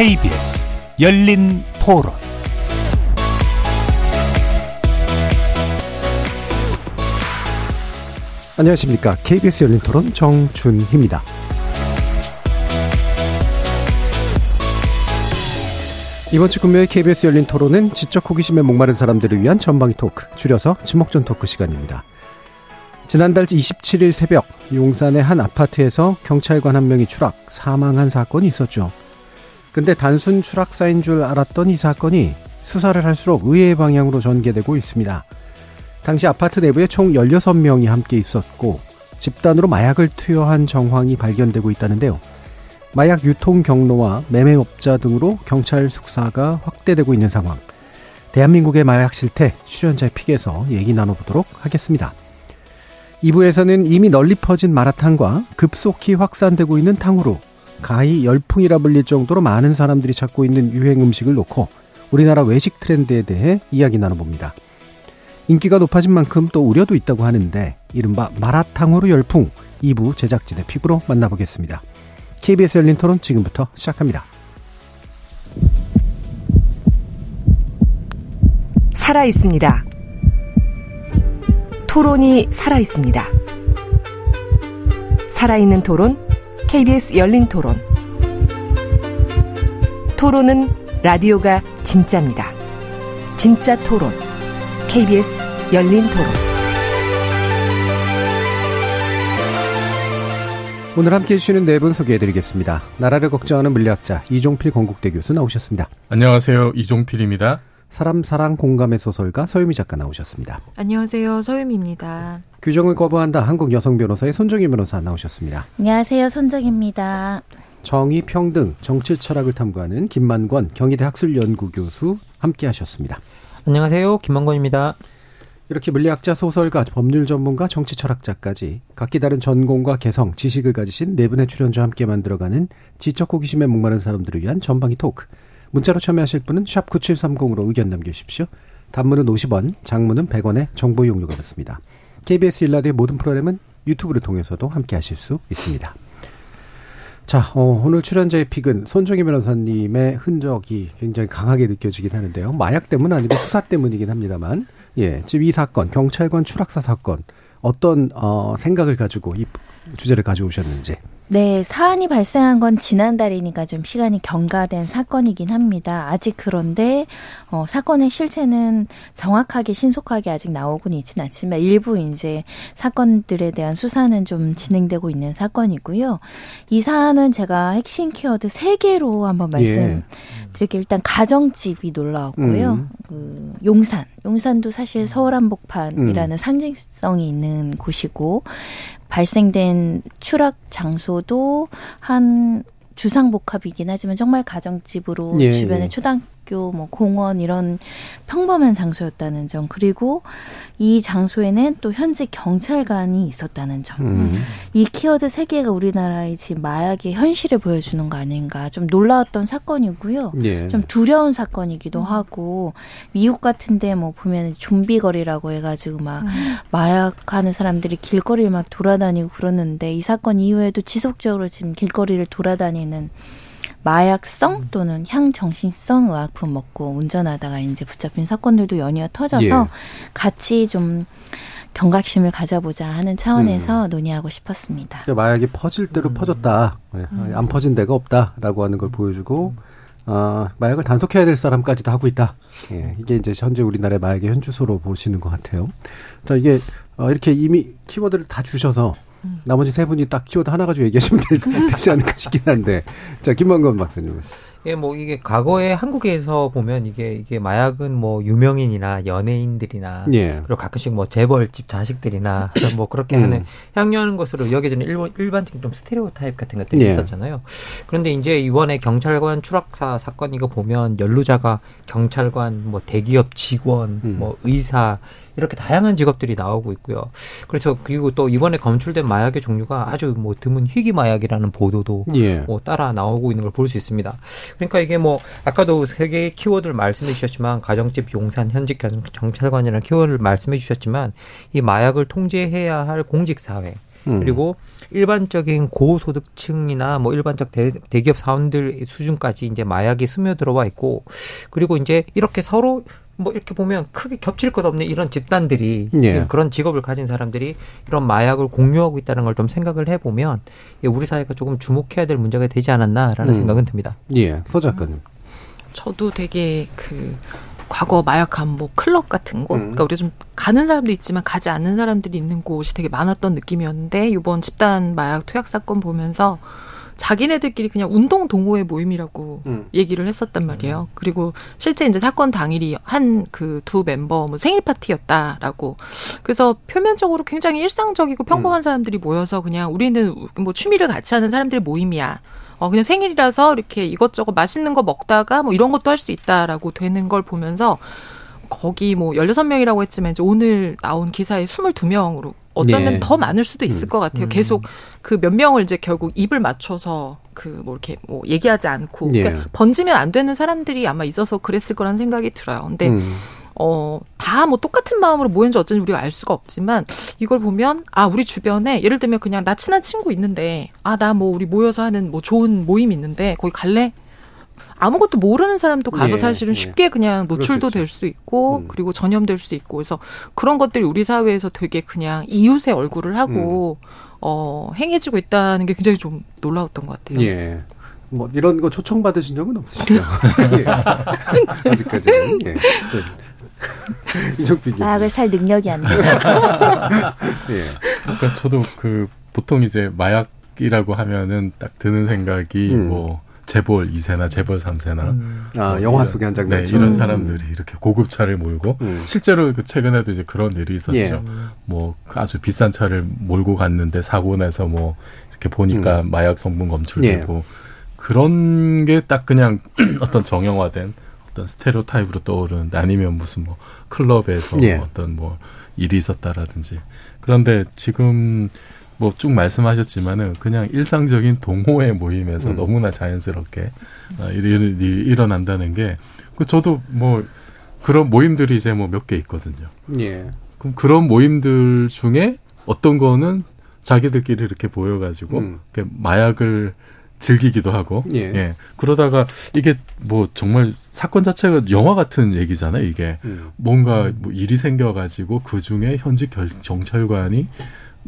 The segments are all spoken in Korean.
KBS 열린 토론 안녕하십니까. KBS 열린 토론 정준희입니다. 이번 주 금요일 KBS 열린 토론은 지적 호기심에 목마른 사람들을 위한 전방위 토크, 줄여서 지목전 토크 시간입니다. 지난달 27일 새벽 용산의 한 아파트에서 경찰관 한 명이 추락, 사망한 사건이 있었죠. 근데 단순 추락사인 줄 알았던 이 사건이 수사를 할수록 의외의 방향으로 전개되고 있습니다. 당시 아파트 내부에 총 16명이 함께 있었고 집단으로 마약을 투여한 정황이 발견되고 있다는데요. 마약 유통 경로와 매매업자 등으로 경찰 숙사가 확대되고 있는 상황. 대한민국의 마약 실태 출연자의 픽에서 얘기 나눠보도록 하겠습니다. 2부에서는 이미 널리 퍼진 마라탕과 급속히 확산되고 있는 탕후루, 가히 열풍이라 불릴 정도로 많은 사람들이 찾고 있는 유행 음식을 놓고 우리나라 외식 트렌드에 대해 이야기 나눠봅니다. 인기가 높아진 만큼 또 우려도 있다고 하는데 이른바 마라탕후루 열풍 2부 제작진의 픽으로 만나보겠습니다. KBS 열린 토론 지금부터 시작합니다. 살아 있습니다. 토론이 살아 있습니다. 살아있는 토론, KBS 열린 토론. 토론은 라디오가 진짜입니다. 진짜 토론, KBS 열린 토론. 오늘 함께 해주시는 네 분 소개해드리겠습니다. 나라를 걱정하는 물리학자 이종필 건국대 교수 나오셨습니다. 안녕하세요. 이종필입니다. 사람 사랑 공감의 소설가 서유미 작가 나오셨습니다. 안녕하세요. 서유미입니다. 규정을 거부한다 한국 여성 변호사의 손정희 변호사 나오셨습니다. 안녕하세요. 손정입니다. 정의, 평등, 정치 철학을 탐구하는 김만권 경희대 학술연구 교수 함께 하셨습니다. 안녕하세요. 김만권입니다. 이렇게 물리학자, 소설가, 법률 전문가, 정치 철학자까지 각기 다른 전공과 개성, 지식을 가지신 네 분의 출연자와 함께 만들어가는 지적 호기심에 목마른 사람들을 위한 전방위 토크. 문자로 참여하실 분은 샵 9730으로 의견 남겨주십시오. 단문은 50원, 장문은 100원의 정보 이용료가 붙습니다. KBS 일라드의 모든 프로그램은 유튜브를 통해서도 함께 하실 수 있습니다. 자, 어, 오늘 출연자의 픽은 손정희 변호사님의 흔적이 굉장히 강하게 느껴지긴 하는데요. 마약 때문 아니고 수사 때문이긴 합니다만, 예, 지금 이 사건, 경찰관 추락사 사건, 어떤, 어, 생각을 가지고 이 주제를 가져오셨는지. 네, 사안이 발생한 건 지난달이니까 좀 시간이 경과된 사건이긴 합니다. 아직 그런데 어, 사건의 실체는 정확하게 신속하게 아직 나오고는 있지는 않지만 일부 이제 사건들에 대한 수사는 좀 진행되고 있는 사건이고요. 이 사안은 제가 핵심 키워드 세 개로 한번 말씀드릴게요. 예. 일단 가정집이 놀라웠고요. 음. 그 용산, 용산도 사실 서울 한복판이라는 음. 상징성이 있는 곳이고 발생된 추락 장소도 한 주상복합이긴 하지만 정말 가정집으로 예, 주변에 예. 초등 학교 뭐 공원 이런 평범한 장소였다는 점 그리고 이 장소에는 또 현재 경찰관이 있었다는 점. 음. 이 키워드 세 개가 우리나라의 지금 마약의 현실을 보여주는 거 아닌가 좀 놀라웠던 사건이고요. 예. 좀 두려운 사건이기도 하고 미국 같은데 뭐 보면 좀비 거리라고 해가지고 막 음. 마약하는 사람들이 길거리를 막 돌아다니고 그러는데 이 사건 이후에도 지속적으로 지금 길거리를 돌아다니는 마약성 음. 또는 향정신성 의약품 먹고 운전하다가 이제 붙잡힌 사건들도 연이어 터져서 예. 같이 좀 경각심을 가져보자 하는 차원에서 음. 논의하고 싶었습니다. 그러니까 마약이 퍼질 대로 음. 퍼졌다. 네. 음. 안 퍼진 데가 없다라고 하는 걸 보여주고 어, 마약을 단속해야 될 사람까지도 하고 있다. 예, 이게 이제 현재 우리나라의 마약의 현주소로 보시는 것 같아요. 자, 이게 어, 이렇게 이미 키워드를 다 주셔서 음. 나머지 세 분이 딱 키워드 하나 가지고 얘기하시면 되지 않을까 싶긴 한데. 자, 김만건 박사님. 예, 뭐 이게 과거에 한국에서 보면 이게 이게 마약은 뭐 유명인이나 연예인들이나 예. 그리고 가끔씩 뭐 재벌집 자식들이나 뭐 그렇게 음. 하는 향유하는 것으로 여겨지는 일본 일반적인 좀 스테레오 타입 같은 것들이 예. 있었잖아요. 그런데 이제 이번에 경찰관 추락사 사건 이거 보면 연루자가 경찰관, 뭐 대기업 직원, 음. 뭐 의사 이렇게 다양한 직업들이 나오고 있고요. 그래서 그리고 또 이번에 검출된 마약의 종류가 아주 뭐 드문 희귀 마약이라는 보도도 예. 뭐 따라 나오고 있는 걸 볼 수 있습니다. 그러니까 이게 뭐 아까도 세 개의 키워드를 말씀해 주셨지만 가정집 용산 현직 경찰관이라는 키워드를 말씀해 주셨지만 이 마약을 통제해야 할 공직 사회 음. 그리고 일반적인 고소득층이나 뭐 일반적 대, 대기업 사원들 수준까지 이제 마약이 스며들어와 있고 그리고 이제 이렇게 서로 뭐 이렇게 보면 크게 겹칠 것 없는 이런 집단들이 예. 그런 직업을 가진 사람들이 이런 마약을 공유하고 있다는 걸 좀 생각을 해보면 우리 사회가 조금 주목해야 될 문제가 되지 않았나라는 음. 생각은 듭니다. 예, 서 작가님. 저도 되게 그 과거 마약한 뭐 클럽 같은 곳, 음. 그러니까 우리 좀 가는 사람도 있지만 가지 않는 사람들이 있는 곳이 되게 많았던 느낌이었는데 이번 집단 마약 투약 사건 보면서 자기네들끼리 그냥 운동 동호회 모임이라고 음. 얘기를 했었단 말이에요. 음. 그리고 실제 이제 사건 당일이 한 그 두 멤버 뭐 생일 파티였다라고. 그래서 표면적으로 굉장히 일상적이고 평범한 음. 사람들이 모여서 그냥 우리는 뭐 취미를 같이 하는 사람들의 모임이야. 어, 그냥 생일이라서 이렇게 이것저것 맛있는 거 먹다가 뭐 이런 것도 할 수 있다라고 되는 걸 보면서 거기 뭐 16명이라고 했지만 이제 오늘 나온 기사에 22명으로 어쩌면 네. 더 많을 수도 있을 음. 것 같아요. 음. 계속 그 몇 명을 이제 결국 입을 맞춰서 그 뭐 이렇게 뭐 얘기하지 않고 예. 그러니까 번지면 안 되는 사람들이 아마 있어서 그랬을 거라는 생각이 들어요. 근데 음. 어, 다 뭐 똑같은 마음으로 모였는지 어쩐지 우리가 알 수가 없지만 이걸 보면 아, 우리 주변에 예를 들면 그냥 나 친한 친구 있는데 아, 나 뭐 우리 모여서 하는 뭐 좋은 모임 있는데 거기 갈래? 아무것도 모르는 사람도 가서 예, 사실은 예. 쉽게 그냥 노출도 될 수 있고 음. 그리고 전염될 수 있고 그래서 그런 것들이 우리 사회에서 되게 그냥 이웃의 얼굴을 하고 음. 어 행해지고 있다는 게 굉장히 좀 놀라웠던 것 같아요. 예. 뭐 이런 거 초청 받으신 적은 없으시죠? 예. 아직까지는. 예. 이종필 마약을 살 능력이 안 돼요. 예. 그러니까 저도 그 보통 이제 마약이라고 하면은 딱 드는 생각이 음. 뭐 재벌 2세나 재벌 3세나 음. 아 뭐 영화 속의 한 장면 네, 이런 사람들이 이렇게 고급 차를 몰고 음. 실제로 그 최근에도 이제 그런 일이 있었죠. 예. 뭐 아주 비싼 차를 몰고 갔는데 사고 나서 뭐 이렇게 보니까 음. 마약 성분 검출되고 예. 그런 게 딱 그냥 어떤 정형화된 어떤 스테레오타입으로 떠오르는데 아니면 무슨 뭐 클럽에서 예. 어떤 뭐 일이 있었다라든지 그런데 지금 뭐 쭉 말씀하셨지만은 그냥 일상적인 동호회 모임에서 음. 너무나 자연스럽게 어, 일이, 일어난다는 게 그 저도 뭐 그런 모임들이 이제 뭐 몇 개 있거든요. 예. 그럼 그런 모임들 중에 어떤 거는 자기들끼리 이렇게 보여가지고 음. 마약을 즐기기도 하고 예. 예. 그러다가 이게 뭐 정말 사건 자체가 영화 같은 얘기잖아요 이게 음. 뭔가 뭐 일이 생겨가지고 그 중에 현직 경찰관이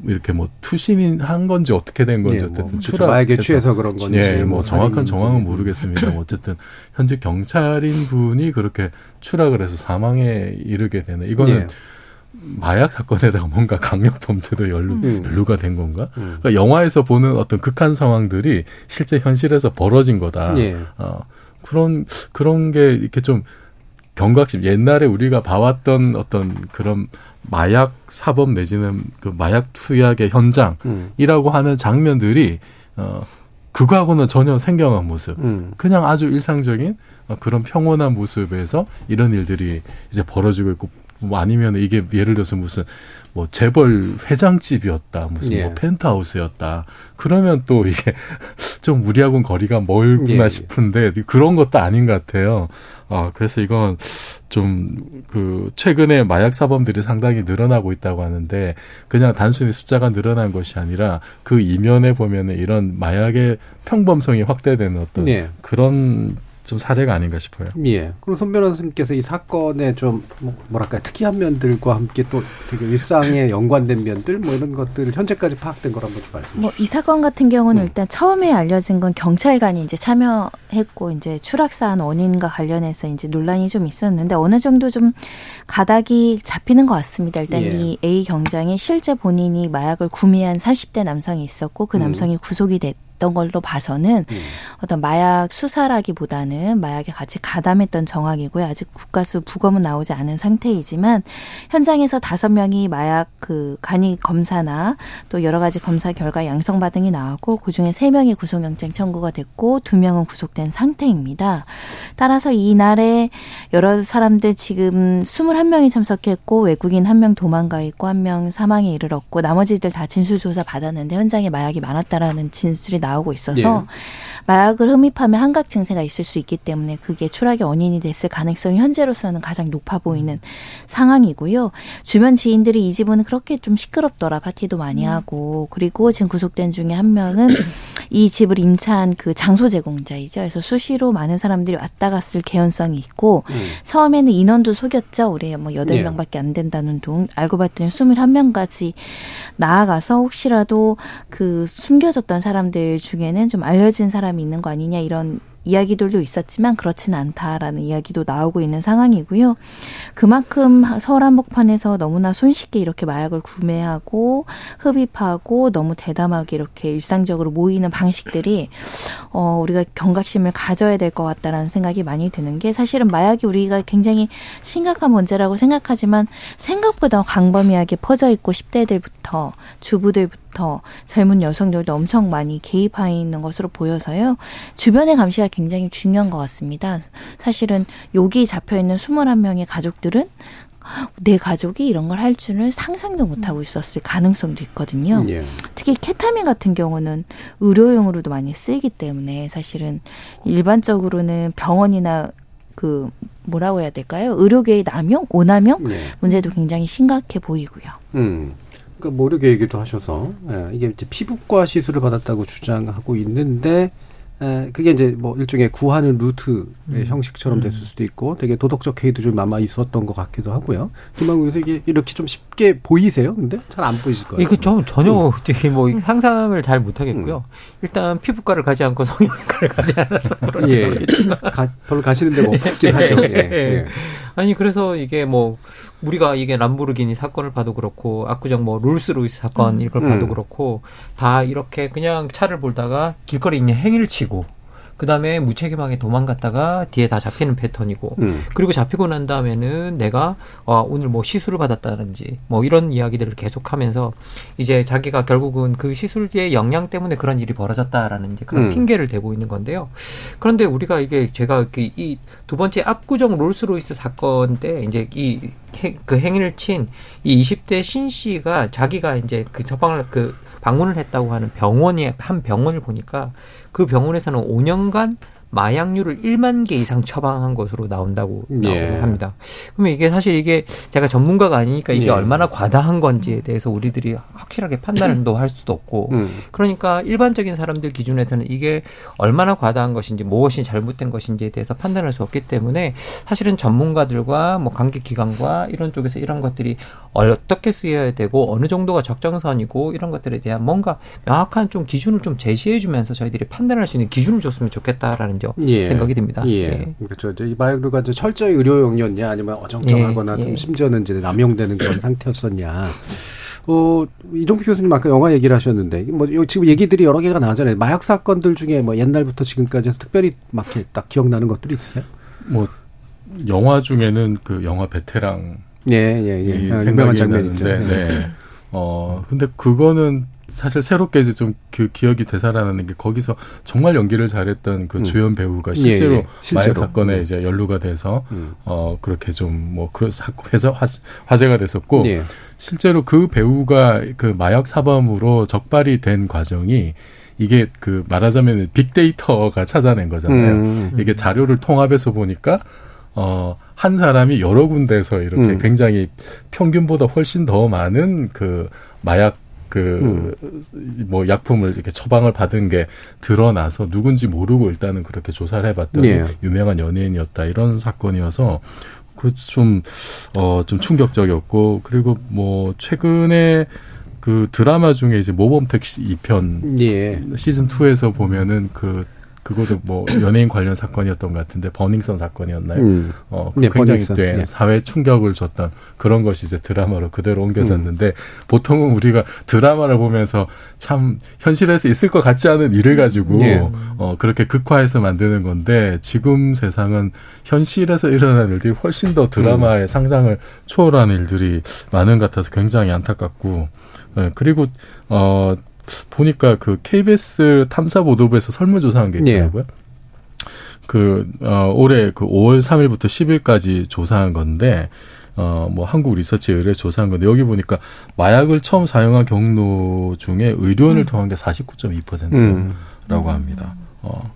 이렇게 뭐 투신인 한 건지 어떻게 된 건지 예, 뭐 어쨌든 추락 마약에 취해서 그런 건지 예, 뭐, 뭐 정확한 정황은 모르겠습니다. 뭐 어쨌든 현재 경찰인 분이 그렇게 추락을 해서 사망에 이르게 되는 이거는 예. 마약 사건에다가 뭔가 강력 범죄도 연루, 음. 연루가 된 건가? 음. 그러니까 영화에서 보는 어떤 극한 상황들이 실제 현실에서 벌어진 거다. 예. 어, 그런 그런 게 이렇게 좀 경각심 옛날에 우리가 봐왔던 어떤 그런 마약 사범 내지는 그 마약 투약의 현장이라고 음. 하는 장면들이 어 그거하고는 전혀 생경한 모습. 음. 그냥 아주 일상적인 어, 그런 평온한 모습에서 이런 일들이 이제 벌어지고 있고 뭐 아니면 이게 예를 들어서 무슨 뭐 재벌 회장집이었다 무슨 뭐 예. 뭐 펜트하우스였다 그러면 또 이게 좀 우리하고는 거리가 멀구나 예. 싶은데 그런 것도 아닌 것 같아요. 아, 그래서 이건 좀 그 최근에 마약 사범들이 상당히 늘어나고 있다고 하는데 그냥 단순히 숫자가 늘어난 것이 아니라 그 이면에 보면은 이런 마약의 평범성이 확대되는 어떤 네. 그런 좀 사례가 아닌가 싶어요. 예. 그럼 손 변호사님께서 이 사건의 좀 뭐, 뭐랄까 특이한 면들과 함께 또 되게 일상에 연관된 면들 뭐 이런 것들 현재까지 파악된 걸 한번 좀 말씀해 주시죠. 뭐 이 사건 같은 경우는 음. 일단 처음에 알려진 건 경찰관이 이제 참여했고 이제 추락사한 원인과 관련해서 이제 논란이 좀 있었는데 어느 정도 좀 가닥이 잡히는 것 같습니다. 일단 예. 이 A 경장이 실제 본인이 마약을 구매한 30대 남성이 있었고 그 음. 남성이 음. 구속이 됐 있던 걸로 봐서는 음. 어떤 마약 수사라기보다는 마약에 같이 가담했던 정황이고요. 아직 국가수 부검은 나오지 않은 상태이지만 현장에서 다섯 명이 마약 그 간이 검사나 또 여러 가지 검사 결과 양성 반응이 나왔고 그 중에 세 명이 구속영장 청구가 됐고 두 명은 구속된 상태입니다. 따라서 이날에 여러 사람들 지금 21명이 참석했고 외국인 한 명 도망가 있고 한 명 사망에 이르렀고 나머지들 다 진술 조사 받았는데 현장에 마약이 많았다라는 진술이 나. 나오고 있어서 예. 마약을 흡입하면 한각 증세가 있을 수 있기 때문에 그게 추락의 원인이 됐을 가능성이 현재로서는 가장 높아 보이는 상황이고요. 주변 지인들이 이 집은 그렇게 좀 시끄럽더라 파티도 많이 음. 하고 그리고 지금 구속된 중에 한 명은 이 집을 임차한 그 장소 제공자이죠. 그래서 수시로 많은 사람들이 왔다 갔을 개연성이 있고 음. 처음에는 인원도 속였죠. 우리 뭐 여덟 명밖에 안 된다는 둥 알고 봤더니 스물한 명까지 나아가서 혹시라도 그 숨겨졌던 사람들 중에는 좀 알려진 사람 이 있는 거 아니냐 이런 이야기들도 있었지만 그렇지는 않다라는 이야기도 나오고 있는 상황이고요. 그만큼 서울 한복판에서 너무나 손쉽게 이렇게 마약을 구매하고 흡입하고 너무 대담하게 이렇게 일상적으로 모이는 방식들이 어 우리가 경각심을 가져야 될 것 같다라는 생각이 많이 드는 게 사실은 마약이 우리가 굉장히 심각한 문제라고 생각하지만 생각보다 광범위하게 퍼져 있고 10대들부터 주부들부터 더 젊은 여성들도 엄청 많이 개입하 있는 것으로 보여서요. 주변의 감시가 굉장히 중요한 것 같습니다. 사실은 여기 잡혀 있는 21명의 가족들은 내 가족이 이런 걸 할 줄을 상상도 못하고 있었을 가능성도 있거든요. 예. 특히 케타민 같은 경우는 의료용으로도 많이 쓰이기 때문에 사실은 일반적으로는 병원이나 그 뭐라고 해야 될까요? 의료계의 남용, 오남용 예. 문제도 굉장히 심각해 보이고요. 음. 그러니까 모르게 얘기도 하셔서 예, 이게 이제 피부과 시술을 받았다고 주장하고 있는데 에, 그게 이제 뭐 일종의 구하는 루트의 음. 형식처럼 됐을 음. 수도 있고 되게 도덕적 해이도 좀 남아 있었던 것 같기도 하고요. 김만국 에서 이게 이렇게 좀 쉽게 보이세요? 근데 잘 안 보이실 거예요. 이거 좀 전혀 음. 되게 뭐 상상을 잘 못하겠고요. 음. 일단 피부과를 가지 않고 성형외과를 가지 않아서 그런지 예. 모르겠지만 가, 별로 가시는 데가 없긴 하죠. 예. 예. 아니 그래서 이게 뭐 우리가 이게 람보르기니 사건을 봐도 그렇고 압구정 뭐 롤스로이스 사건 음. 이걸 봐도 음. 그렇고 다 이렇게 그냥 차를 몰다가 길거리 있는 행위를 치고 그 다음에 무책임하게 도망갔다가 뒤에 다 잡히는 패턴이고, 음. 그리고 잡히고 난 다음에는 내가 어, 오늘 뭐 시술을 받았다든지 뭐 이런 이야기들을 계속하면서 이제 자기가 결국은 그 시술의 영향 때문에 그런 일이 벌어졌다라는 이제 그런 음. 핑계를 대고 있는 건데요. 그런데 우리가 이게 제가 그이두 번째 압구정 롤스로이스 사건 때 이제 이 그 행위를 친 이 20대 신 씨가 자기가 이제 그 처방을 그 방문을 했다고 하는 병원이 한 병원을 보니까 그 병원에서는 5년간 마약류를 1만 개 이상 처방한 것으로 나온다고 예. 합니다. 그러면 이게 사실 이게 제가 전문가가 아니니까 이게 예. 얼마나 과다한 건지에 대해서 우리들이 확실하게 판단도 할 수도 없고 음. 그러니까 일반적인 사람들 기준에서는 이게 얼마나 과다한 것인지 무엇이 잘못된 것인지에 대해서 판단할 수 없기 때문에 사실은 전문가들과 뭐 관계기관과 이런 쪽에서 이런 것들이 어떻게 쓰여야 되고 어느 정도가 적정선이고 이런 것들에 대한 뭔가 명확한 좀 기준을 좀 제시해 주면서 저희들이 판단할 수 있는 기준을 줬으면 좋겠다라는 예. 생각이 듭니다. 예. 예. 그렇죠. 이제 이 마약류가 이제 철저히 의료 용이었냐 아니면 어정쩡하거나 예. 좀 예. 심지어는 이제 남용되는 그런 상태였었냐. 어, 이종필 교수님 아까 영화 얘기를 하셨는데, 뭐, 지금 얘기들이 여러 개가 나오잖아요. 마약 사건들 중에 뭐 옛날부터 지금까지 특별히 막 딱 기억나는 것들이 있으세요? 뭐, 영화 중에는 그 영화 베테랑. 예, 예, 예. 아, 생각이 나는데, 네. 네. 어, 근데 그거는 사실 새롭게 이제 좀 그 기억이 되살아나는 게 거기서 정말 연기를 잘했던 그 음. 주연 배우가 실제로, 예, 예. 실제로. 마약 사건에 음. 이제 연루가 돼서 음. 어 그렇게 좀 뭐그 사건에서 화제가 됐었고 예. 실제로 그 배우가 그 마약 사범으로 적발이 된 과정이 이게 그 말하자면 빅데이터가 찾아낸 거잖아요. 음. 이게 자료를 통합해서 보니까 어, 한 사람이 여러 군데에서 이렇게 음. 굉장히 평균보다 훨씬 더 많은 그 마약 그뭐 음. 약품을 이렇게 처방을 받은 게 드러나서 누군지 모르고 일단은 그렇게 조사를 해봤더니 예. 유명한 연예인이었다 이런 사건이어서 그좀어좀 충격적이었고 그리고 뭐 최근에 그 드라마 중에 이제 모범 택시 2편 예. 시즌 2에서 보면은 그 그것도 뭐 연예인 관련 사건이었던 것 같은데 버닝썬 사건이었나요? 음. 어, 그 네, 굉장히 꽤 네. 사회 충격을 줬던 그런 것이 이제 드라마로 그대로 옮겨졌는데 음. 보통은 우리가 드라마를 보면서 참 현실에서 있을 것 같지 않은 일을 가지고 네. 어, 그렇게 극화해서 만드는 건데 지금 세상은 현실에서 일어나는 일들이 훨씬 더 드라마의 음. 상상을 초월하는 일들이 많은 것 같아서 굉장히 안타깝고 네, 그리고 어 보니까 그 KBS 탐사 보도부에서 설문조사한 게 있더라고요. 예. 그, 어, 올해 그 5월 3일부터 10일까지 조사한 건데, 어, 뭐, 한국 리서치에 의뢰 조사한 건데, 여기 보니까 마약을 처음 사용한 경로 중에 의료원을 음. 통한 게 49.2%. 음. 음. 합니다. 어.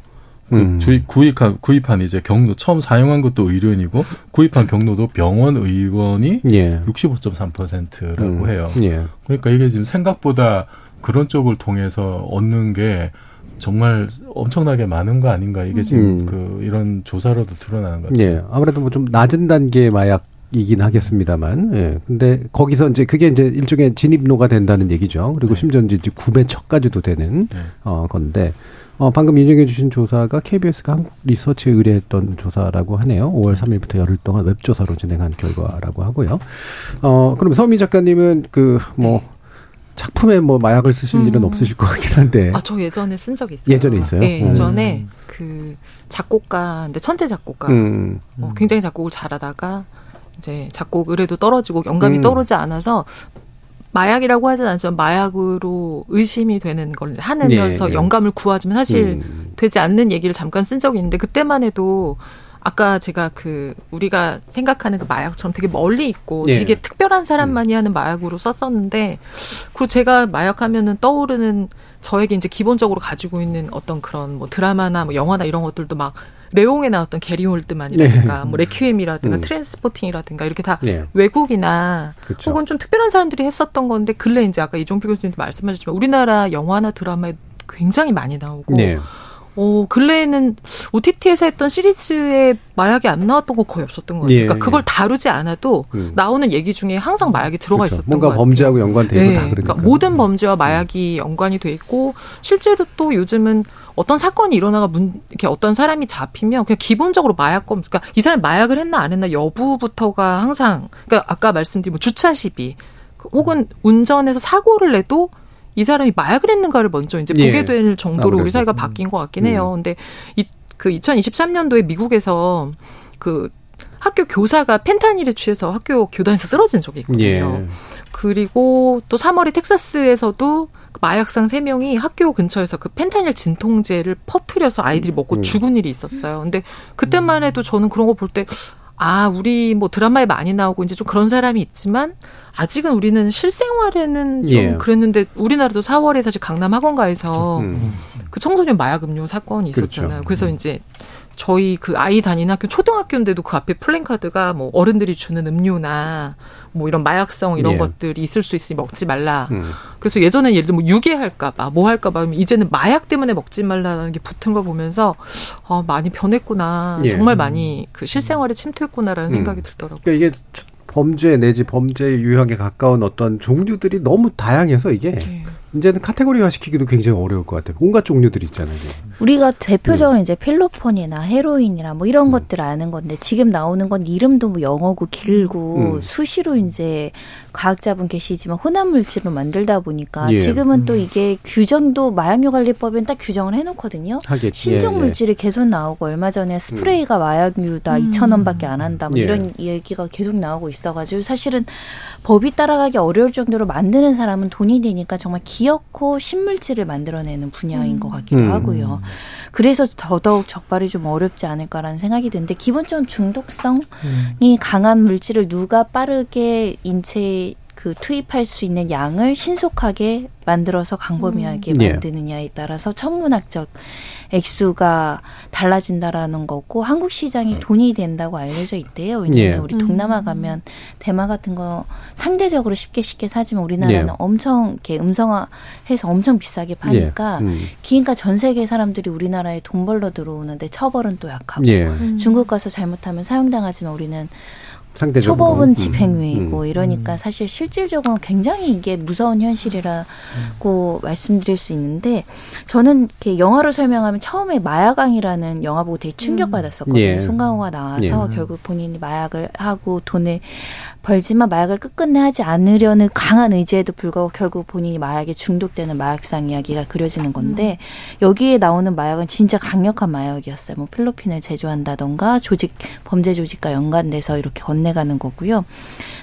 그 음. 구입한, 구입한 이제 경로, 처음 사용한 것도 의료인이고, 구입한 경로도 병원 의원이 예. 65.3%라고 음. 해요. 예. 그러니까 이게 지금 생각보다 그런 쪽을 통해서 얻는 게 정말 엄청나게 많은 거 아닌가 이게 지금 음. 그 이런 조사로도 드러나는 것 같아요. 예. 아무래도 뭐 좀 낮은 단계 마약 이긴 하겠습니다만, 예. 근데 거기서 이제 그게 이제 일종의 진입로가 된다는 얘기죠. 그리고 네. 심지어 이제 구매처까지도 되는 네. 어 건데, 어 방금 인용해 주신 조사가 KBS가 한국 리서치에 의뢰했던 조사라고 하네요. 5월 3일부터 열흘 동안 웹 조사로 진행한 결과라고 하고요. 어 그럼 서미 작가님은 그뭐 작품에 뭐 마약을 쓰실 음. 일은 없으실 것 같긴 한데. 아, 저 예전에 쓴 적이 있어요. 예전에 있어요? 네, 음. 예전에 음. 그 작곡가, 근데 천재 작곡가. 음. 어, 굉장히 작곡을 잘하다가 이제 작곡 의뢰도 떨어지고 영감이 음. 떠오르지 않아서 마약이라고 하진 않지만 마약으로 의심이 되는 걸 하면서 예, 예. 영감을 구하지만 사실 음. 되지 않는 얘기를 잠깐 쓴 적이 있는데 그때만 해도 아까 제가 그 우리가 생각하는 그 마약처럼 되게 멀리 있고 예. 되게 특별한 사람만이 음. 하는 마약으로 썼었는데 그리고 제가 마약하면은 떠오르는 저에게 이제 기본적으로 가지고 있는 어떤 그런 뭐 드라마나 뭐 영화나 이런 것들도 막 레옹에 나왔던 게리 홀드만이라든가 네. 뭐 레퀴엠이라든가 음. 트랜스포팅이라든가 이렇게 다 네. 외국이나 그쵸. 혹은 좀 특별한 사람들이 했었던 건데 근래 이제 아까 이종필 교수님도 말씀하셨지만 우리나라 영화나 드라마에 굉장히 많이 나오고 네. 어, 근래에는 OTT에서 했던 시리즈에 마약이 안 나왔던 거 거의 없었던 것 같아요. 예, 그러니까 그걸 예. 다루지 않아도 음. 나오는 얘기 중에 항상 마약이 들어가 그렇죠. 있었던 뭔가 범죄하고 연관돼 있고 네, 다 그러니까. 그러니까 모든 범죄와 마약이 연관이 돼 있고 실제로 또 요즘은 어떤 사건이 일어나가 문, 이렇게 어떤 사람이 잡히면 그냥 기본적으로 마약범, 그러니까 이 사람이 마약을 했나 안 했나 여부부터가 항상, 그러니까 아까 말씀드린 뭐 주차 시비 혹은 운전해서 사고를 내도 이 사람이 마약을 했는가를 먼저 이제 보게 예. 될 정도로 아무래도. 우리 사회가 음. 바뀐 것 같긴 해요. 음. 근데 이, 그 2023년도에 미국에서 그 학교 교사가 펜타닐에 취해서 학교 교단에서 쓰러진 적이 있거든요. 예. 그리고 또 3월에 텍사스에서도 마약상 3명이 학교 근처에서 그 펜타닐 진통제를 퍼트려서 아이들이 먹고 음. 죽은 일이 있었어요. 근데 그때만 해도 저는 그런 거 볼 때 아, 우리 뭐 드라마에 많이 나오고 이제 좀 그런 사람이 있지만 아직은 우리는 실생활에는 좀 예. 그랬는데 우리나라도 4월에 사실 강남 학원가에서 음. 그 청소년 마약 음료 사건이 그렇죠. 있었잖아요. 그렇죠. 그래서 이제 저희 그 아이 다니는 학교 초등학교인데도 그 앞에 플랜카드가 뭐 어른들이 주는 음료나 뭐 이런 마약성 이런 예. 것들이 있을 수 있으니 먹지 말라. 음. 그래서 예전에 예를 들면 뭐 유괴할까봐 뭐 할까봐 이제는 마약 때문에 먹지 말라는 게 붙은 걸 보면서 어, 많이 변했구나. 예. 정말 많이 그 실생활에 침투했구나라는 음. 생각이 들더라고요. 그러니까 이게 범죄 내지 범죄 유형에 가까운 어떤 종류들이 너무 다양해서 이게 네. 이제는 카테고리화 시키기도 굉장히 어려울 것 같아요. 온갖 종류들이 있잖아요. 우리가 대표적으로 음. 이제 필로폰이나 헤로인이나 뭐 이런 음. 것들 아는 건데 지금 나오는 건 이름도 뭐 영어고 길고 음. 수시로 이제 과학자분 계시지만 혼합 물질로 만들다 보니까 예. 지금은 또 음. 이게 규정도 마약류 관리법엔 딱 규정을 해놓거든요. 하겠지. 신종 예, 예. 물질이 계속 나오고 얼마 전에 스프레이가 음. 마약류다 음. 2천 원밖에 안 한다 뭐 예. 이런 얘기가 계속 나오고 있어가지고 사실은 법이 따라가기 어려울 정도로 만드는 사람은 돈이 되니까 정말 기어코 신물질을 만들어내는 분야인 음. 것 같기도 음. 하고요. 그래서 더더욱 적발이 좀 어렵지 않을까라는 생각이 드는데 기본적으로 중독성이 음. 강한 물질을 누가 빠르게 인체에 그 투입할 수 있는 양을 신속하게 만들어서 광범위하게 음. 만드느냐에 따라서 천문학적 액수가 달라진다라는 거고 한국 시장이 돈이 된다고 알려져 있대요. 왜냐하면 예. 우리 동남아 가면 대마 같은 거 상대적으로 쉽게 쉽게 사지만 우리나라는 예. 엄청 이렇게 음성화해서 엄청 비싸게 파니까 예. 음. 기니까 전 세계 사람들이 우리나라에 돈 벌러 들어오는데 처벌은 또 약하고 예. 음. 중국 가서 잘못하면 사용당하지만 우리는 상대적으로. 초법은 음. 집행유예이고 음. 이러니까 음. 사실 실질적으로 굉장히 이게 무서운 현실이라고 음. 말씀드릴 수 있는데 저는 이렇게 영화로 설명하면 처음에 마약왕이라는 영화 보고 되게 충격받았었거든요. 예. 송강호가 나와서 예. 결국 본인이 마약을 하고 돈을 벌지만 마약을 끝끝내 하지 않으려는 강한 의지에도 불구하고 결국 본인이 마약에 중독되는 마약상 이야기가 그려지는 건데 음. 여기에 나오는 마약은 진짜 강력한 마약이었어요. 뭐 필로핀을 제조한다던가 조직 범죄 조직과 연관돼서 이렇게 건네가는 거고요.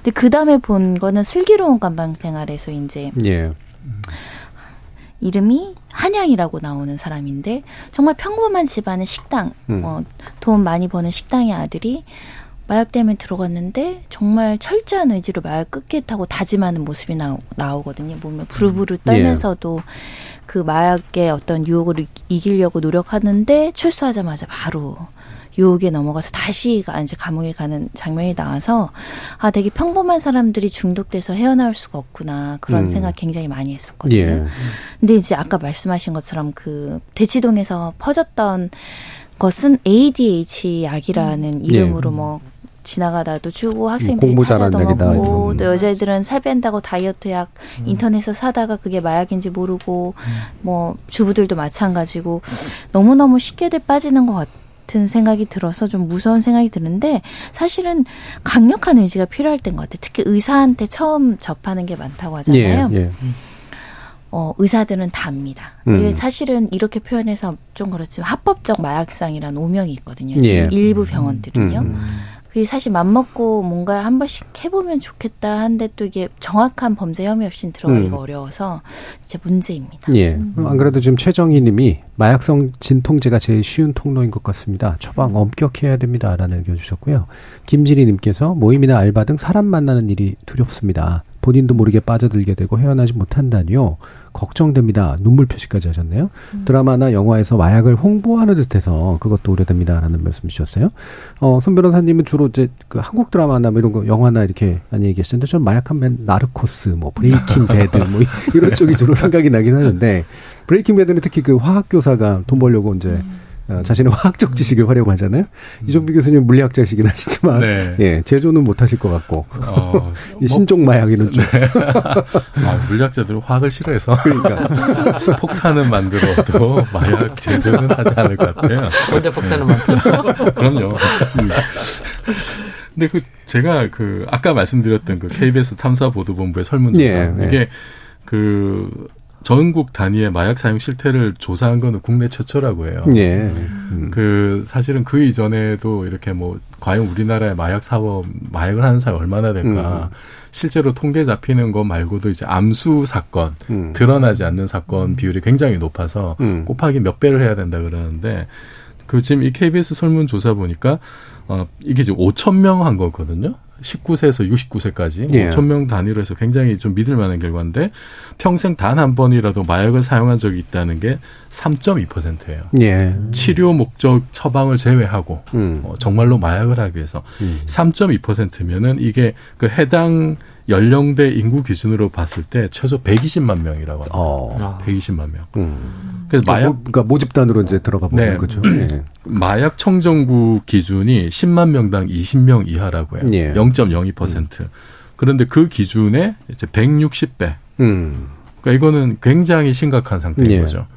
근데 그 다음에 본 거는 슬기로운 감방 생활에서 이제 예. 이름이 한양이라고 나오는 사람인데 정말 평범한 집안의 식당, 음. 어, 돈 많이 버는 식당의 아들이 마약 때문에 들어갔는데 정말 철저한 의지로 마약 끊겠다고 다짐하는 모습이 나오, 나오거든요. 보면 부르부르 떨면서도 예. 그 마약의 어떤 유혹을 이기려고 노력하는데 출소하자마자 바로 유혹에 넘어가서 다시 이제 감옥에 가는 장면이 나와서 아 되게 평범한 사람들이 중독돼서 헤어나올 수가 없구나 그런 음. 생각 굉장히 많이 했었거든요. 예. 근데 이제 아까 말씀하신 것처럼 그 대치동에서 퍼졌던 것은 ADH 약이라는 음. 이름으로 예. 뭐 지나가다도 주고 학생들이 찾아도 먹고 또 여자애들은 살 뺀다고 다이어트 약 음. 인터넷에서 사다가 그게 마약인지 모르고 음. 뭐 주부들도 마찬가지고 너무너무 쉽게들 빠지는 것. 같은 생각이 들어서 좀 무서운 생각이 드는데 사실은 강력한 의지가 필요할 때인 것 같아요. 특히 의사한테 처음 접하는 게 많다고 하잖아요. 예, 예. 어, 의사들은 다 압니다. 그리고 음. 사실은 이렇게 표현해서 좀 그렇지만 합법적 마약상이라는 오명이 있거든요. 지금 예. 일부 병원들은요. 음. 그게 사실 맘먹고 뭔가 한 번씩 해보면 좋겠다 한데 또 이게 정확한 범죄 혐의 없이 들어가기가 음. 어려워서 이제 문제입니다. 예. 음. 안 그래도 지금 최정희 님이 마약성 진통제가 제일 쉬운 통로인 것 같습니다. 처방 엄격해야 됩니다 라는 의견 주셨고요. 김진희 님께서 모임이나 알바 등 사람 만나는 일이 두렵습니다. 본인도 모르게 빠져들게 되고 헤어나지 못한다니요. 걱정됩니다. 눈물 표시까지 하셨네요. 음. 드라마나 영화에서 마약을 홍보하는 듯해서 그것도 우려됩니다라는 말씀 주셨어요. 어, 손 변호사님은 주로 이제 그 한국 드라마나 뭐 이런 거 영화나 이렇게 많이 얘기하시는데 저는 마약하면 나르코스, 뭐 브레이킹 배드 뭐 이런 쪽이 주로 생각이 나긴 하는데 브레이킹 배드는 특히 그 화학 교사가 돈 벌려고 이제 음. 어, 자신의 화학적 지식을 활용하잖아요. 음. 이종필 교수님 물리학자시긴 하시지만 네. 예, 제조는 못 하실 것 같고 어, 뭐, 신종 마약이는 좀 네. 아, 물리학자들은 화학을 싫어해서 그러니까 폭탄은 만들어도 마약 제조는 하지 않을 것 같아요. 혼자 폭탄은 네. 만들어. 그럼요. 음. 근데 그 제가 그 아까 말씀드렸던 그 KBS 탐사 보도본부의 설문조사 예, 예. 이게 그 전국 단위의 마약 사용 실태를 조사한 거는 국내 최초라고 해요. 예. 음. 그 사실은 그 이전에도 이렇게 뭐 과연 우리나라의 마약 사업 마약을 하는 사람이 얼마나 될까? 음. 실제로 통계 잡히는 거 말고도 이제 암수 사건, 음. 드러나지 않는 사건 비율이 굉장히 높아서 음. 곱하기 몇 배를 해야 된다 그러는데 그 지금 이 KBS 설문조사 보니까 어 이게 지금 5천 명 한 거거든요. 19세에서 69세까지 예. 5천 명 단위로 해서 굉장히 좀 믿을 만한 결과인데 평생 단 한 번이라도 마약을 사용한 적이 있다는 게 3.2%예요. 예. 치료 목적 처방을 제외하고 음. 어, 정말로 마약을 하기 위해서 음. 3.2%면은 이게 그 해당 연령대 인구 기준으로 봤을 때 최소 120만 명이라고 합니다. 어. 120만 명. 음. 그래서 마약 그러니까, 그러니까 모집단으로 이제 들어가 보는 네. 거죠. 네. 마약 청정구 기준이 10만 명당 20명 이하라고 해요. 예. 0.02%. 음. 그런데 그 기준에 이제 160배. 음. 그러니까 이거는 굉장히 심각한 상태인 예. 거죠.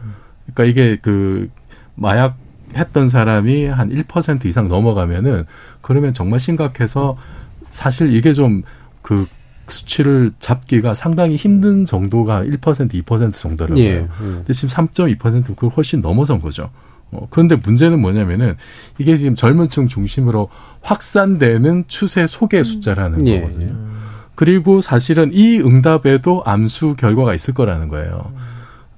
그러니까 이게 그 마약 했던 사람이 한 1% 이상 넘어가면은 그러면 정말 심각해서 사실 이게 좀그 수치를 잡기가 상당히 힘든 정도가 1% 2% 정도라고요. 예. 근데 지금 3.2% 그걸 훨씬 넘어선 거죠. 어, 그런데 문제는 뭐냐면은 이게 지금 젊은층 중심으로 확산되는 추세 속의 숫자라는 예. 거거든요. 그리고 사실은 이 응답에도 암수 결과가 있을 거라는 거예요.